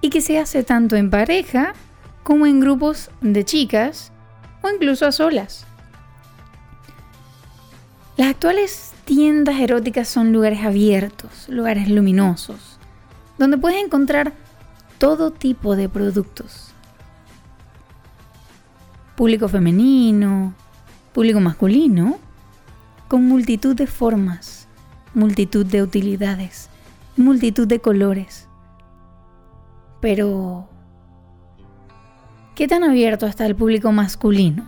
y que se hace tanto en pareja como en grupos de chicas o incluso a solas. Las actuales tiendas eróticas son lugares abiertos, lugares luminosos, donde puedes encontrar todo tipo de productos. Público femenino, público masculino, con multitud de formas, multitud de utilidades, multitud de colores. Pero, ¿qué tan abierto está el público masculino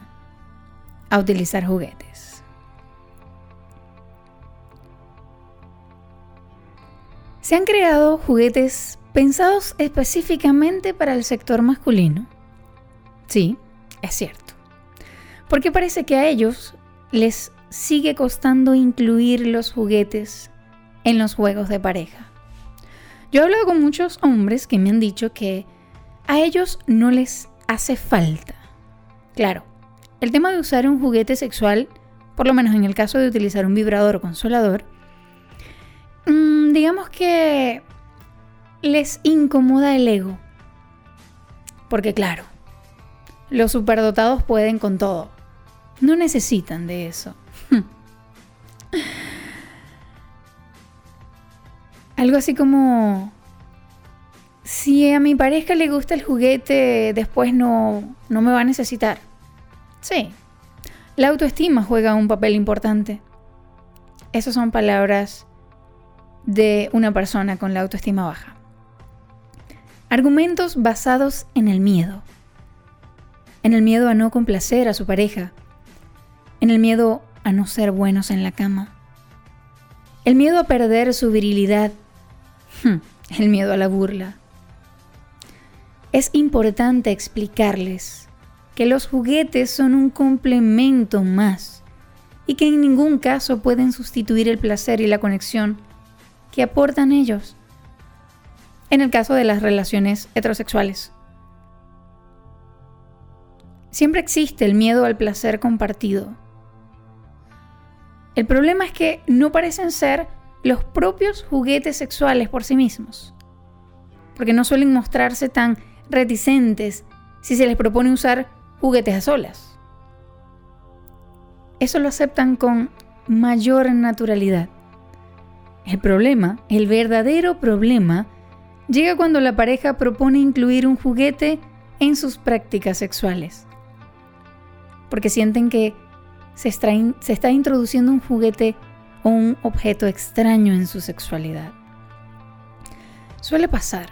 a utilizar juguetes? Se han creado juguetes pensados específicamente para el sector masculino. Sí, es cierto. Porque parece que a ellos les sigue costando incluir los juguetes en los juegos de pareja. Yo he hablado con muchos hombres que me han dicho que a ellos no les hace falta. Claro, el tema de usar un juguete sexual, por lo menos en el caso de utilizar un vibrador o consolador, mmm, digamos que les incomoda el ego. Porque claro, los superdotados pueden con todo. No necesitan de eso. Algo así como, si a mi pareja le gusta el juguete, después no, no me va a necesitar. Sí, la autoestima juega un papel importante. Esas son palabras de una persona con la autoestima baja. Argumentos basados en el miedo. En el miedo a no complacer a su pareja. En el miedo a no ser buenos en la cama. El miedo a perder su virilidad. Hmm, El miedo a la burla. Es importante explicarles que los juguetes son un complemento más y que en ningún caso pueden sustituir el placer y la conexión que aportan ellos. En el caso de las relaciones heterosexuales. Siempre existe el miedo al placer compartido. El problema es que no parecen ser los propios juguetes sexuales por sí mismos, porque no suelen mostrarse tan reticentes si se les propone usar juguetes a solas. Eso lo aceptan con mayor naturalidad. El problema, el verdadero problema, llega cuando la pareja propone incluir un juguete en sus prácticas sexuales. Porque sienten que se está, introduciendo un juguete o un objeto extraño en su sexualidad. Suele pasar.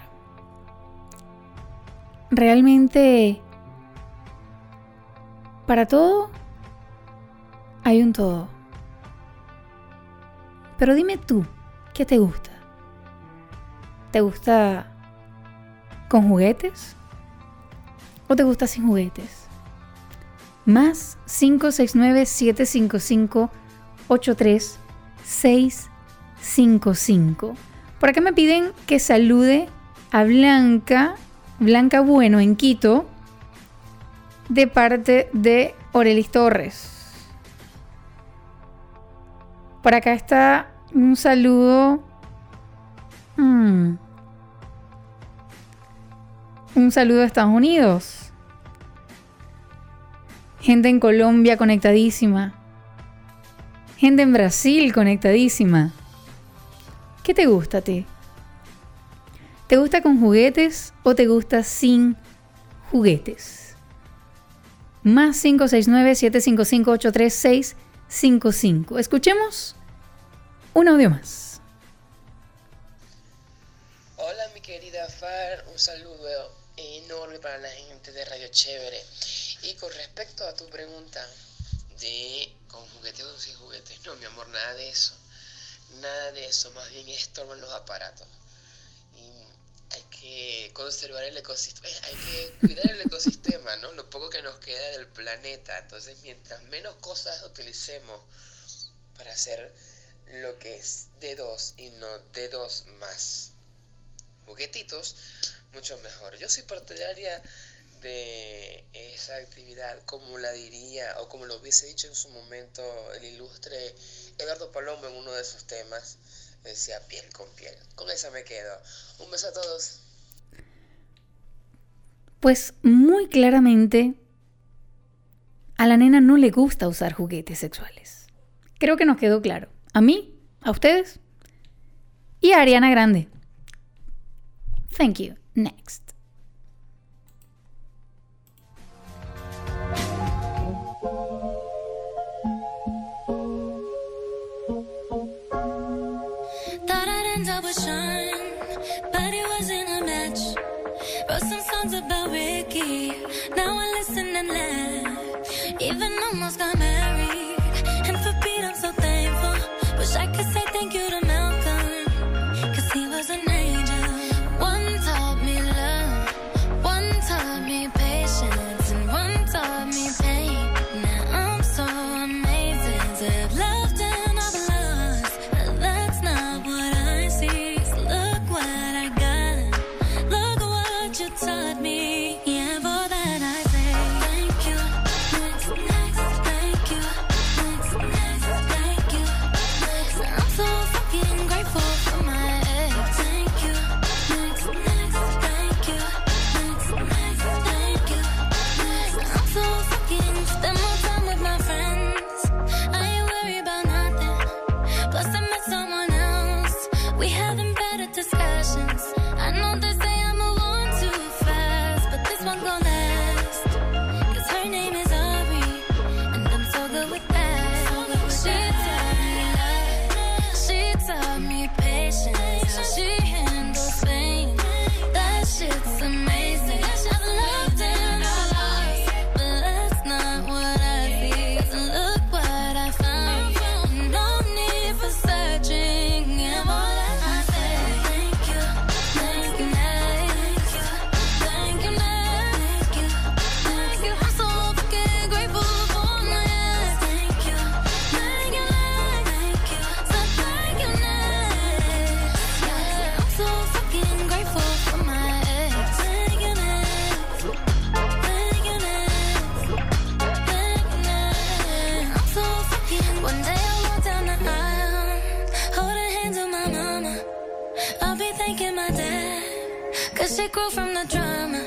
Realmente, para todo, hay un todo. Pero dime tú, ¿qué te gusta? ¿Te gusta con juguetes? ¿O te gusta sin juguetes? Más 569-755-83-655. Por acá me piden que salude a Blanca, Blanca Bueno en Quito, de parte de Orelis Torres. Por acá está un saludo. Mm. Un saludo a Estados Unidos. Gente en Colombia conectadísima. Gente en Brasil conectadísima. ¿Qué te gusta a ti? ¿Te gusta con juguetes o te gusta sin juguetes? Más 569-755-83655. Escuchemos un audio más. Hola mi querida Far, un saludo enorme para la gente de Radio Chévere. Y con respecto a tu pregunta de con juguetes o sin juguetes, no mi amor, nada de eso. Nada de eso, más bien estorban los aparatos. Y hay que conservar el ecosistema, eh, hay que cuidar el ecosistema, ¿no? Lo poco que nos queda del planeta. Entonces, mientras menos cosas utilicemos para hacer lo que es de dos y no de dos más juguetitos, mucho mejor. Yo soy partidaria de esa actividad, como la diría o como lo hubiese dicho en su momento el ilustre Eduardo Palomo en uno de sus temas, decía piel con piel. Con esa me quedo. Un beso a todos. Pues muy claramente a la nena no le gusta usar juguetes sexuales. Creo que nos quedó claro. A mí, a ustedes y a Ariana Grande. Thank you. Next. I could say from the drama.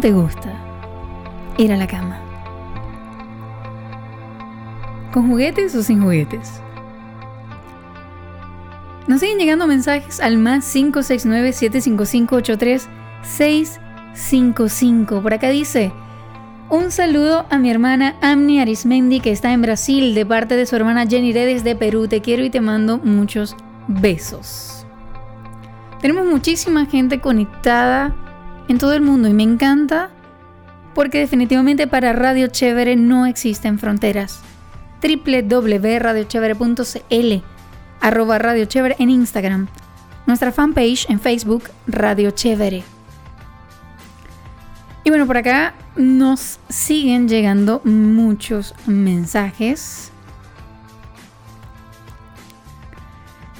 ¿Cómo te gusta ir a la cama? ¿Con juguetes o sin juguetes? Nos siguen llegando mensajes al más 569-755-83655. Por acá dice, un saludo a mi hermana Amni Arismendi que está en Brasil de parte de su hermana Jenny Redes de Perú. Te quiero y te mando muchos besos. Tenemos muchísima gente conectada en todo el mundo y me encanta porque definitivamente para Radio Chévere no existen fronteras. www.radiochevere.cl arroba Radio Chévere en Instagram, nuestra fanpage en Facebook Radio Chévere. Y bueno, por acá nos siguen llegando muchos mensajes.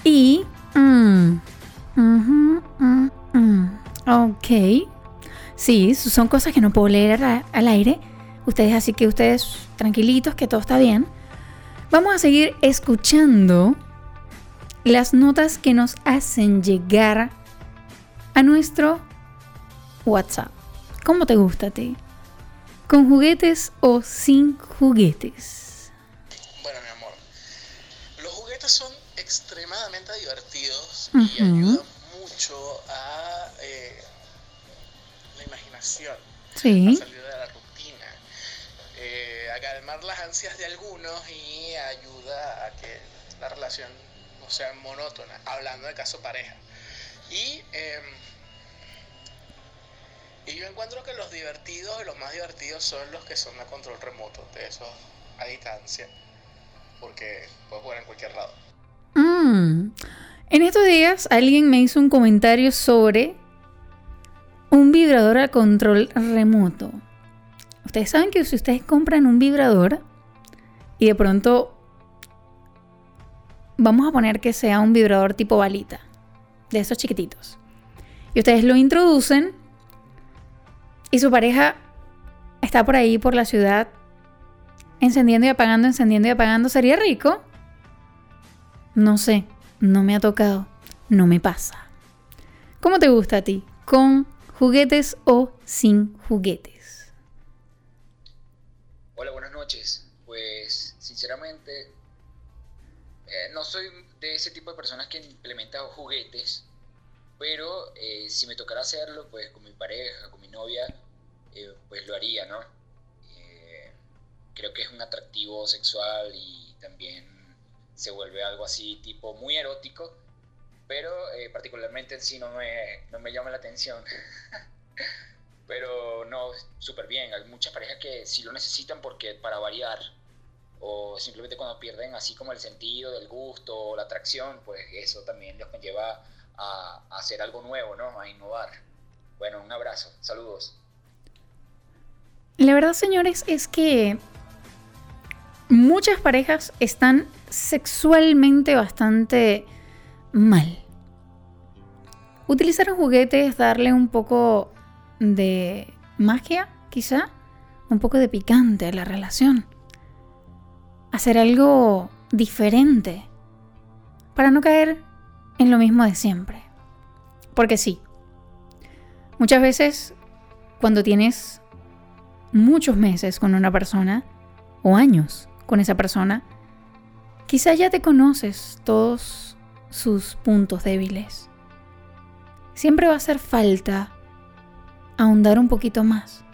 Y... mm, ok. Sí, son cosas que no puedo leer al aire. Ustedes, así que ustedes tranquilitos, que todo está bien. Vamos a seguir escuchando las notas que nos hacen llegar a nuestro WhatsApp. ¿Cómo te gusta a ti? ¿Con juguetes o sin juguetes? Bueno, mi amor, los juguetes son extremadamente divertidos y ayudan mucho imaginación, Sí. a salir de la rutina, eh, a calmar las ansias de algunos y ayuda a que la relación no sea monótona, hablando de caso pareja. Y, em, y yo encuentro que los divertidos y los más divertidos son los que son a control remoto, de esos a distancia, porque puedes jugar en cualquier lado. Mm. En estos días alguien me hizo un comentario sobre un vibrador a control remoto. Ustedes saben que si ustedes compran un vibrador y de pronto vamos a poner que sea un vibrador tipo balita, de esos chiquititos. Y ustedes lo introducen y su pareja está por ahí por la ciudad encendiendo y apagando, encendiendo y apagando. ¿Sería rico? No sé, no me ha tocado, no me pasa. ¿Cómo te gusta a ti? ¿Con juguetes o sin juguetes? Hola, buenas noches. Pues, sinceramente, eh, no soy de ese tipo de personas que implementa juguetes, pero eh, si me tocara hacerlo, pues con mi pareja, con mi novia, eh, pues lo haría, ¿no? Creo que es un atractivo sexual y también se vuelve algo así tipo muy erótico, pero eh, particularmente en sí no me, no me llama la atención. pero no, súper bien. Hay muchas parejas que sí lo necesitan porque para variar, o simplemente cuando pierden así como el sentido del gusto o la atracción, pues eso también los conlleva a, a hacer algo nuevo, ¿no? A innovar. Bueno, un abrazo, saludos. La verdad, señores, es que muchas parejas están sexualmente bastante mal. Utilizar un juguete es darle un poco de magia, quizá, un poco de picante a la relación. Hacer algo diferente para no caer en lo mismo de siempre. Porque sí, muchas veces cuando tienes muchos meses con una persona o años con esa persona, quizá ya te conoces todos sus puntos débiles. Siempre va a hacer falta ahondar un poquito más,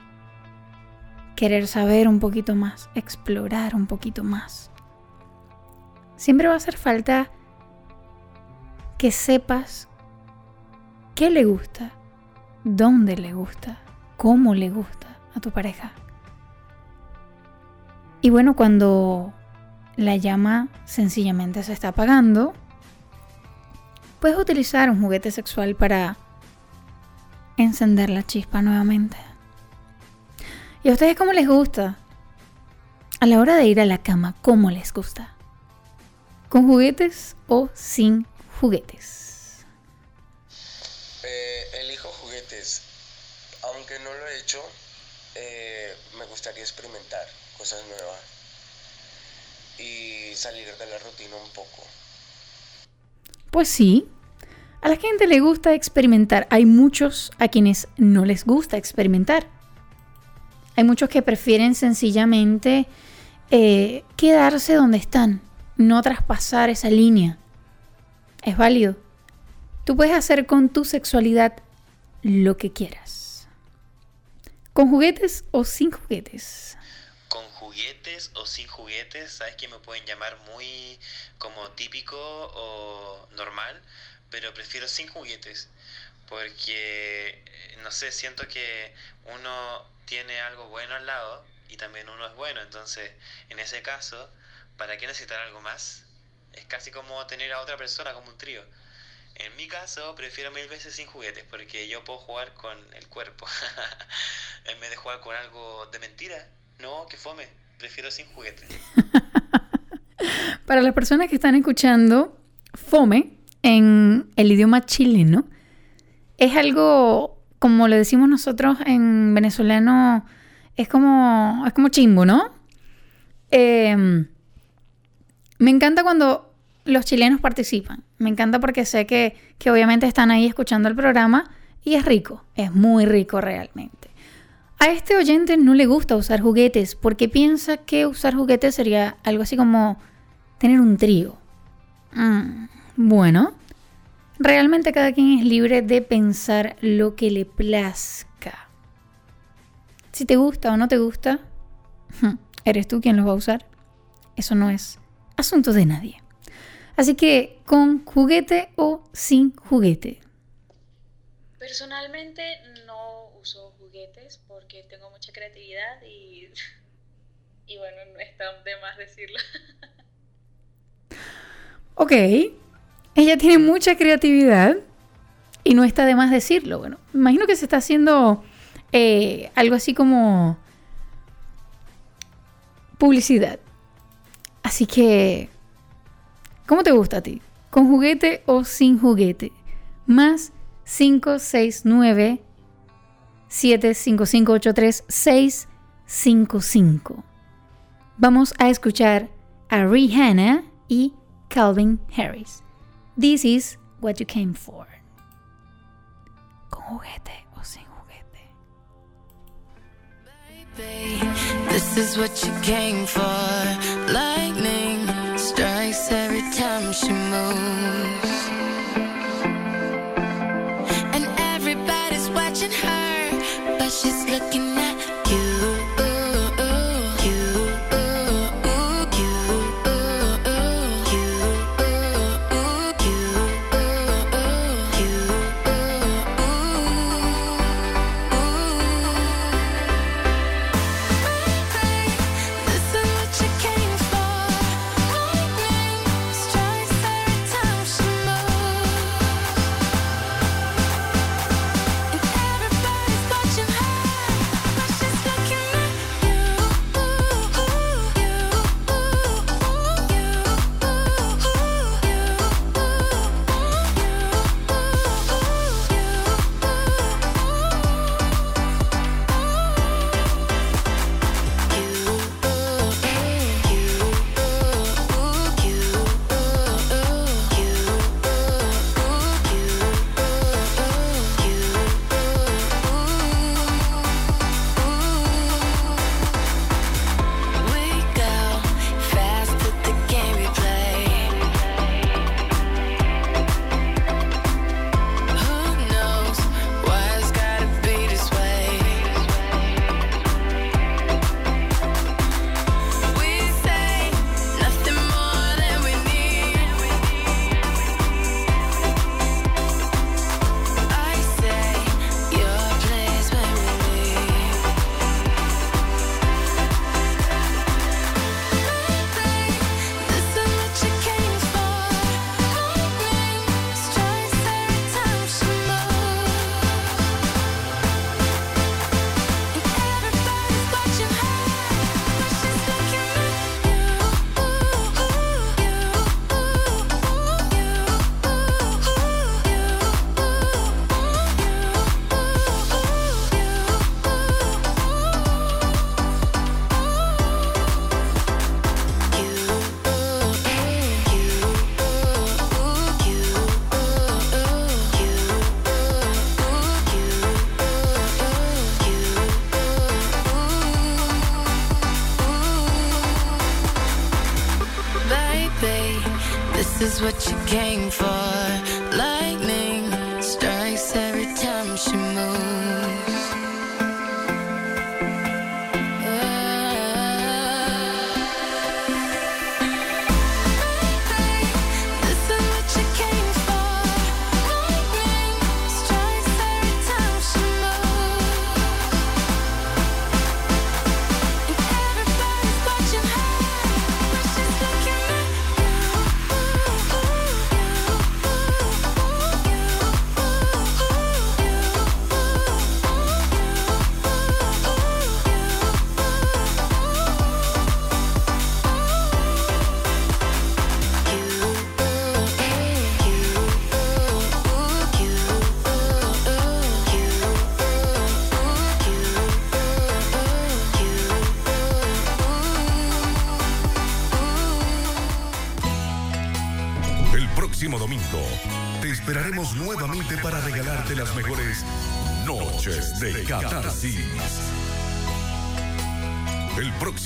querer saber un poquito más, explorar un poquito más. Siempre va a hacer falta que sepas qué le gusta, dónde le gusta, cómo le gusta a tu pareja. Y bueno, cuando la llama sencillamente se está apagando, puedes utilizar un juguete sexual para encender la chispa nuevamente. ¿Y a ustedes cómo les gusta? A la hora de ir a la cama, ¿cómo les gusta? ¿Con juguetes o sin juguetes? Eh, elijo juguetes. Aunque no lo he hecho, eh, me gustaría experimentar cosas nuevas y salir de la rutina un poco. Pues sí, A la gente le gusta experimentar. Hay muchos a quienes no les gusta experimentar. Hay muchos que prefieren sencillamente eh, quedarse donde están, no traspasar esa línea. Es válido. Tú puedes hacer con tu sexualidad lo que quieras. ¿Con juguetes o sin juguetes? Con juguetes o sin juguetes, sabes que me pueden llamar muy como típico o normal, pero prefiero sin juguetes, porque eh, no sé, siento que uno tiene algo bueno al lado y también uno es bueno, entonces en ese caso, ¿para qué necesitar algo más? Es casi como tener a otra persona como un trío. En mi caso, prefiero mil veces sin juguetes porque yo puedo jugar con el cuerpo. en vez de jugar con algo de mentira, no, que fome. Prefiero sin juguetes. Para las personas que están escuchando, fome en el idioma chileno es algo, como lo decimos nosotros en venezolano, es como, es como chimbo, ¿no? Em, me encanta cuando los chilenos participan. Me encanta porque sé que, que obviamente están ahí escuchando el programa y es rico, es muy rico realmente. A este oyente no le gusta usar juguetes porque piensa que usar juguetes sería algo así como tener un trío. Mm, bueno, realmente cada quien es libre de pensar lo que le plazca. Si te gusta o no te gusta, eres tú quien los va a usar. Eso no es asunto de nadie. Así que con juguete o sin juguete. Personalmente no uso porque tengo mucha creatividad y, y bueno, no está de más decirlo. Ok, ella tiene mucha creatividad y no está de más decirlo. Bueno, imagino que se está haciendo eh, algo así como publicidad. Así que, ¿cómo te gusta a ti? ¿Con juguete o sin juguete? Más 569 75583 Vamos a escuchar a Rihanna y Calvin Harris. This is what you came for. Con juguete o sin juguete. This is what you came for. Lightning strikes every time she moves. She's looking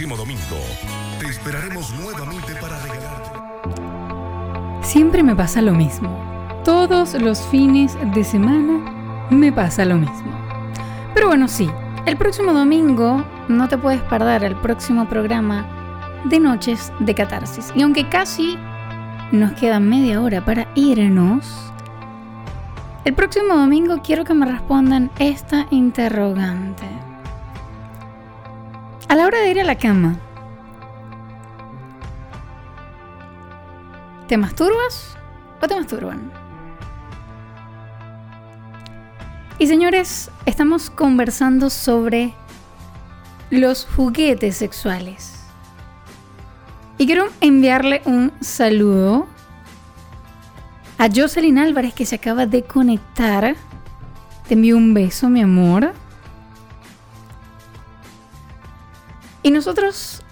próximo domingo te esperaremos nuevamente para regalarte. Siempre me pasa lo mismo. Todos los fines de semana me pasa lo mismo. Pero bueno, sí, el próximo domingo no te puedes perder el próximo programa de Noches de Catarsis. Y aunque casi nos queda media hora para irnos, el próximo domingo quiero que me respondan esta interrogante. A la hora de ir a la cama, ¿te masturbas o te masturban? Y señores, estamos conversando sobre los juguetes sexuales. Y quiero enviarle un saludo a Jocelyn Álvarez que se acaba de conectar. Te envío un beso, mi amor. Y nosotros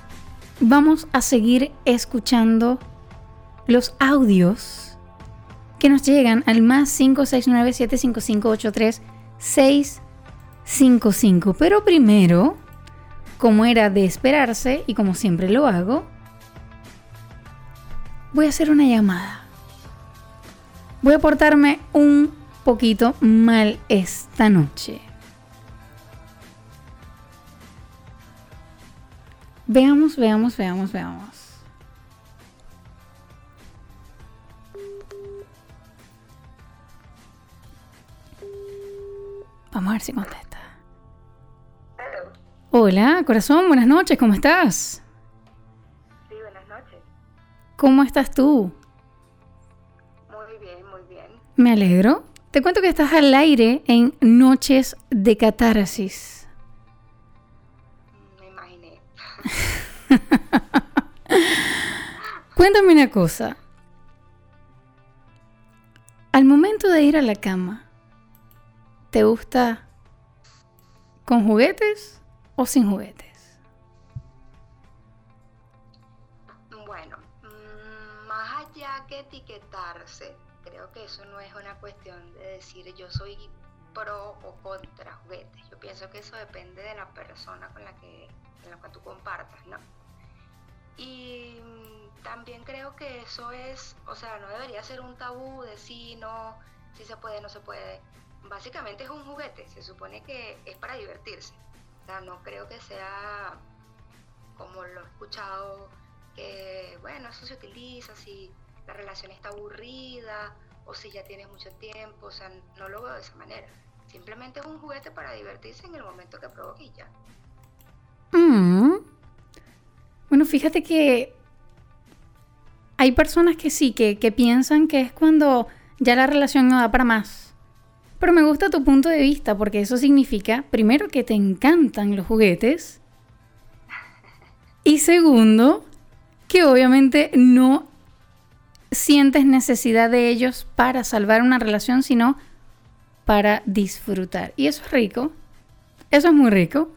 vamos a seguir escuchando los audios que nos llegan al más 569-755-83-655. Pero primero, como era de esperarse y como siempre lo hago, voy a hacer una llamada. Voy a portarme un poquito mal esta noche. Veamos, veamos, veamos, veamos. Vamos a ver si contesta. Hola, corazón, buenas noches, ¿cómo estás? Sí, buenas noches. ¿Cómo estás tú? Muy bien, muy bien. Me alegro. Te cuento que estás al aire en Noches de Catarsis. Cuéntame una cosa. Al momento de ir a la cama, ¿te gusta con juguetes o sin juguetes? Bueno, mm, más allá que etiquetarse, creo que eso no es una cuestión de decir yo soy pro o contra juguetes. Yo pienso que eso depende de la persona con la que, con la que tú compartas, ¿no? Y también creo que eso es, o sea, no debería ser un tabú de sí, no, si se puede, no se puede. Básicamente es un juguete, se supone que es para divertirse. O sea, no creo que sea como lo he escuchado, que bueno, eso se utiliza si la relación está aburrida o si ya tienes mucho tiempo, o sea, no lo veo de esa manera. Simplemente es un juguete para divertirse en el momento que provoque y ya. Mm. Bueno, fíjate que hay personas que sí, que, que piensan que es cuando ya la relación no da para más. Pero me gusta tu punto de vista porque eso significa, primero, que te encantan los juguetes. Y segundo, que obviamente no sientes necesidad de ellos para salvar una relación, sino para disfrutar. Y eso es rico. Eso es muy rico.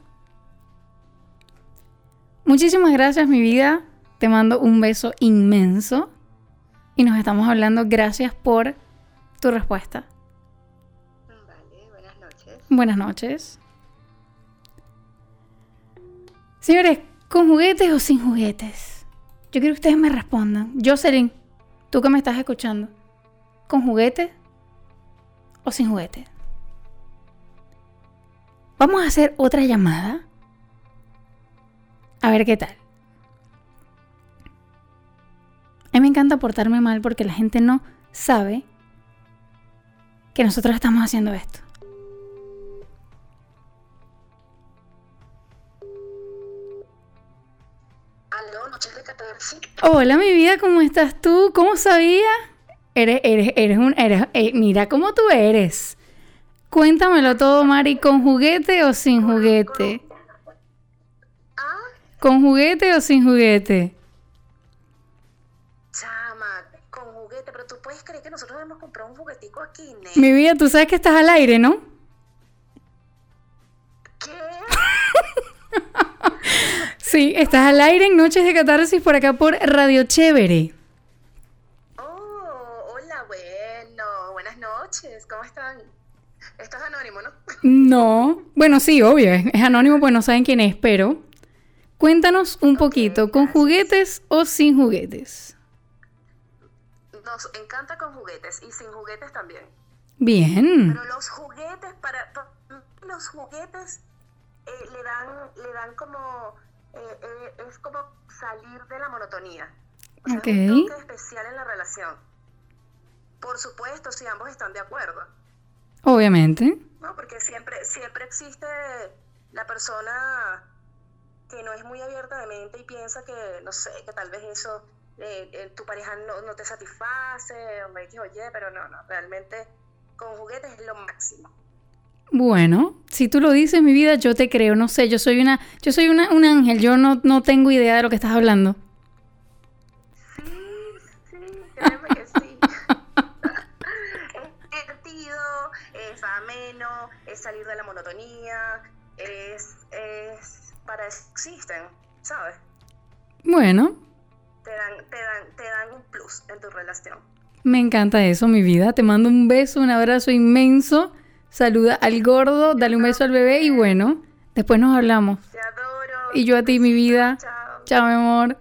Muchísimas gracias, mi vida. Te mando un beso inmenso. Y nos estamos hablando. Gracias por tu respuesta. Vale, buenas noches. Buenas noches. Señores, ¿con juguetes o sin juguetes? Yo quiero que ustedes me respondan. Jocelyn, tú que me estás escuchando, ¿con juguete o sin juguete? Vamos a hacer otra llamada. A ver qué tal. A mí me encanta portarme mal porque la gente no sabe que nosotros estamos haciendo esto. Hola, mi vida, ¿cómo estás tú? ¿Cómo sabía? Eres, eres, eres un, eres, eh, mira cómo tú eres. Cuéntamelo todo, Mari, ¿con juguete o sin juguete? ¿Con juguete o sin juguete? Chama, con juguete, pero tú puedes creer que nosotros hemos comprado un juguetico aquí, ¿ne? Mi vida, tú sabes que estás al aire, ¿no? sí, estás al aire en Noches de Catarsis por acá por Radio Chévere. Oh, hola, bueno, buenas noches, ¿cómo están? Esto es anónimo, ¿no? No, bueno, sí, obvio, es, es anónimo, pues no saben quién es, pero cuéntanos un poquito, ¿con juguetes o sin juguetes? Nos encanta con juguetes y sin juguetes también. Bien. Pero los juguetes, para pa- los juguetes eh, le dan, le dan como, eh, eh, es como salir de la monotonía. O sea, Ok. es un toque especial en la relación. Por supuesto, si ambos están de acuerdo. Obviamente. ¿no? Porque siempre, siempre existe la persona que no es muy abierta de mente y piensa que, no sé, que tal vez eso, eh, eh, tu pareja no, no te satisface, o me oye, pero no, no, realmente con juguetes es lo máximo. Bueno, si tú lo dices, mi vida, yo te creo. No sé, yo soy una, yo soy una, un ángel. Yo no, no tengo idea de lo que estás hablando. Créeme que sí. es divertido, es ameno, es salir de la monotonía, es, es para eso existen, ¿sabes? Bueno, Te dan, te dan, te dan un plus en tu relación. me encanta eso, mi vida. Te mando un beso, un abrazo inmenso. Saluda al gordo, dale un beso al bebé y bueno, después nos hablamos. Y yo a ti, mi vida. Chao, mi amor.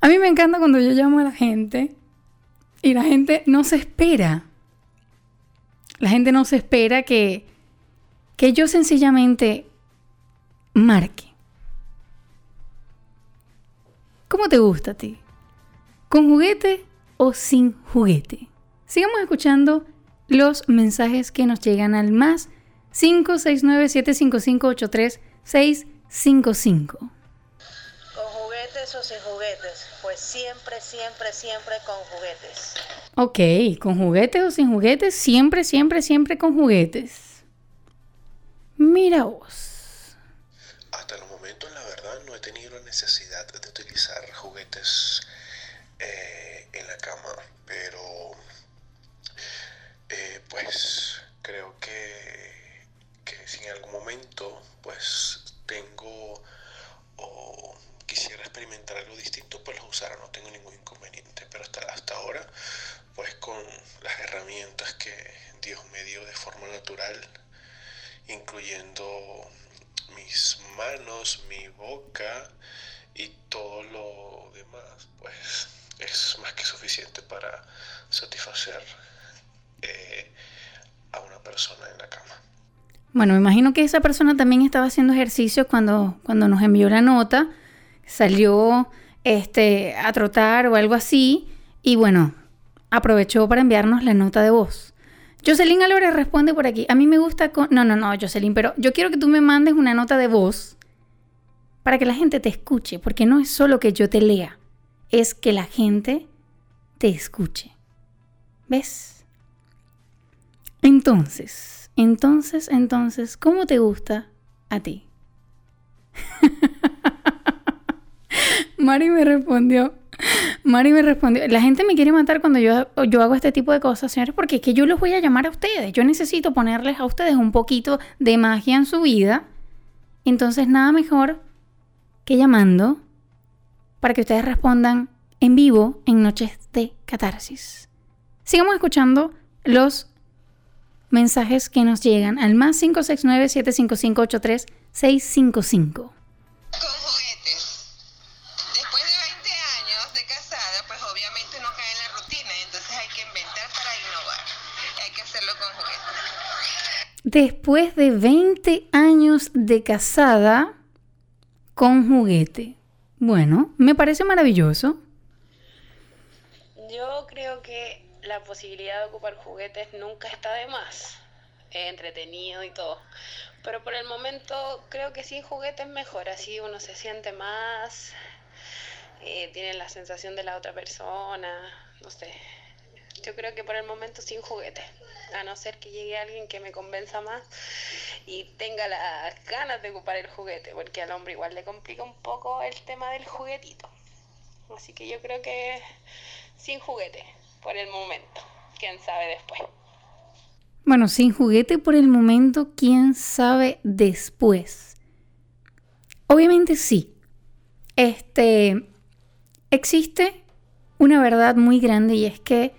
A mí me encanta cuando yo llamo a la gente y la gente no se espera. La gente no se espera que, que yo sencillamente marque. ¿Cómo te gusta a ti? ¿Con juguete o sin juguete? Sigamos escuchando los mensajes que nos llegan al más 569-755-83-655. ¿Con juguetes o sin juguetes? Pues siempre, siempre, siempre con juguetes. Ok, ¿con juguetes o sin juguetes? Siempre, siempre, siempre con juguetes. Mira vos. Hasta el momento, la verdad, no he tenido la necesidad de utilizar juguetes eh, en la cama, pero eh, pues creo que, que si en algún momento pues tengo o quisiera experimentar algo distinto, pues los usara, no tengo ningún inconveniente, pero hasta, hasta ahora, pues con las herramientas que Dios me dio de forma natural, incluyendo mis manos, mi boca y todo lo demás, pues es más que suficiente para satisfacer eh, a una persona en la cama. Bueno, me imagino que esa persona también estaba haciendo ejercicio cuando, cuando nos envió la nota. Salió este, a trotar o algo así. Y bueno, aprovechó para enviarnos la nota de voz. Jocelyn Álvarez responde por aquí. A mí me gusta con... No, no, no, Jocelyn, pero yo quiero que tú me mandes una nota de voz para que la gente te escuche. Porque no es solo que yo te lea, es que la gente te escuche. ¿Ves? Entonces, entonces, entonces, ¿cómo te gusta a ti? Mari me respondió. Mari me respondió, la gente me quiere matar cuando yo, yo hago este tipo de cosas, señores, porque es que yo los voy a llamar a ustedes. Yo necesito ponerles a ustedes un poquito de magia en su vida. Entonces, nada mejor que llamando para que ustedes respondan en vivo en Noches de Catarsis. Sigamos escuchando los mensajes que nos llegan al más 569 755 83655 después de 20 años de casada con juguete. Bueno, me parece maravilloso. Yo creo que la posibilidad de ocupar juguetes nunca está de más. Entretenido y todo. Pero por el momento creo que sin juguetes mejor. Así uno se siente más. eh, tiene la sensación de la otra persona. No sé. Yo creo que por el momento sin juguetes. A no ser que llegue alguien que me convenza más y tenga las ganas de ocupar el juguete. Porque al hombre igual le complica un poco el tema del juguetito. Así que yo creo que sin juguete por el momento. Quién sabe después. Bueno, sin juguete por el momento, quién sabe después. Obviamente sí. Este existe una verdad muy grande y es que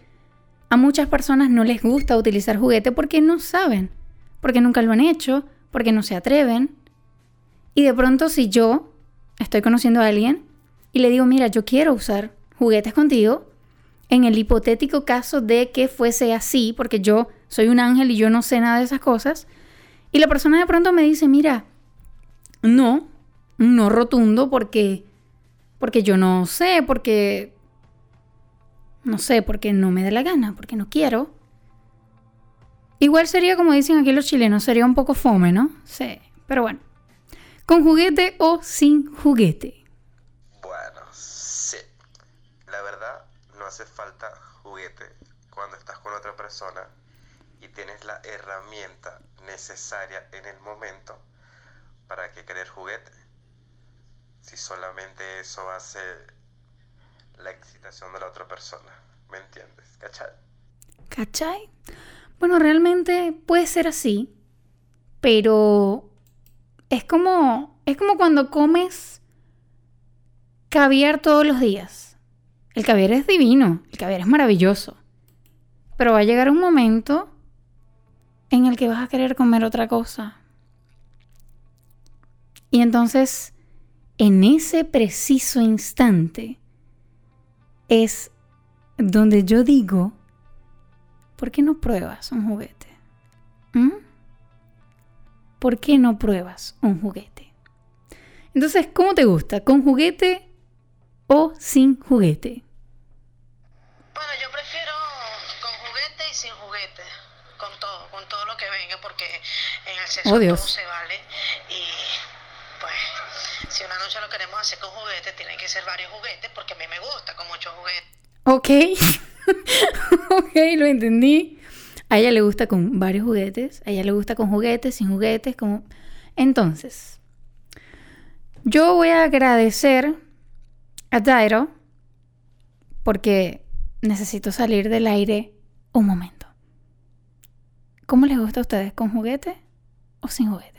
a muchas personas no les gusta utilizar juguete porque no saben, porque nunca lo han hecho, porque no se atreven. Y de pronto si yo estoy conociendo a alguien y le digo, mira, yo quiero usar juguetes contigo, en el hipotético caso de que fuese así, porque yo soy un ángel y yo no sé nada de esas cosas, y la persona de pronto me dice, mira, no, no rotundo porque porque yo no sé, porque no sé, porque no me da la gana, porque no quiero. Igual sería como dicen aquí los chilenos, sería un poco fome, ¿no? Sí, pero bueno. ¿Con juguete o sin juguete? Bueno, sí. La verdad, no hace falta juguete cuando estás con otra persona y tienes la herramienta necesaria en el momento para que querer juguete. Si solamente eso hace la excitación de la otra persona. ¿Me entiendes? ¿Cachai? ¿Cachai? Bueno, realmente puede ser así, pero es como es como cuando comes caviar todos los días. El caviar es divino, el caviar es maravilloso. Pero va a llegar un momento en el que vas a querer comer otra cosa. Y entonces, en ese preciso instante, es donde yo digo, ¿por qué no pruebas un juguete? ¿Mm? ¿Por qué no pruebas un juguete? Entonces, ¿cómo te gusta? ¿Con juguete o sin juguete? Bueno, yo prefiero con juguete y sin juguete. Con todo, con todo lo que venga, porque en el sexo Oh, todo se vale. Y pues, si una noche lo queremos hacer con juguete, tienen que ser varios juguetes, porque a mí me gusta con muchos juguetes. Ok, ok, lo entendí. A ella le gusta con varios juguetes, a ella le gusta con juguetes, sin juguetes, como... Entonces, yo voy a agradecer a Dairo porque necesito salir del aire un momento. ¿Cómo les gusta a ustedes? ¿Con juguete o sin juguete?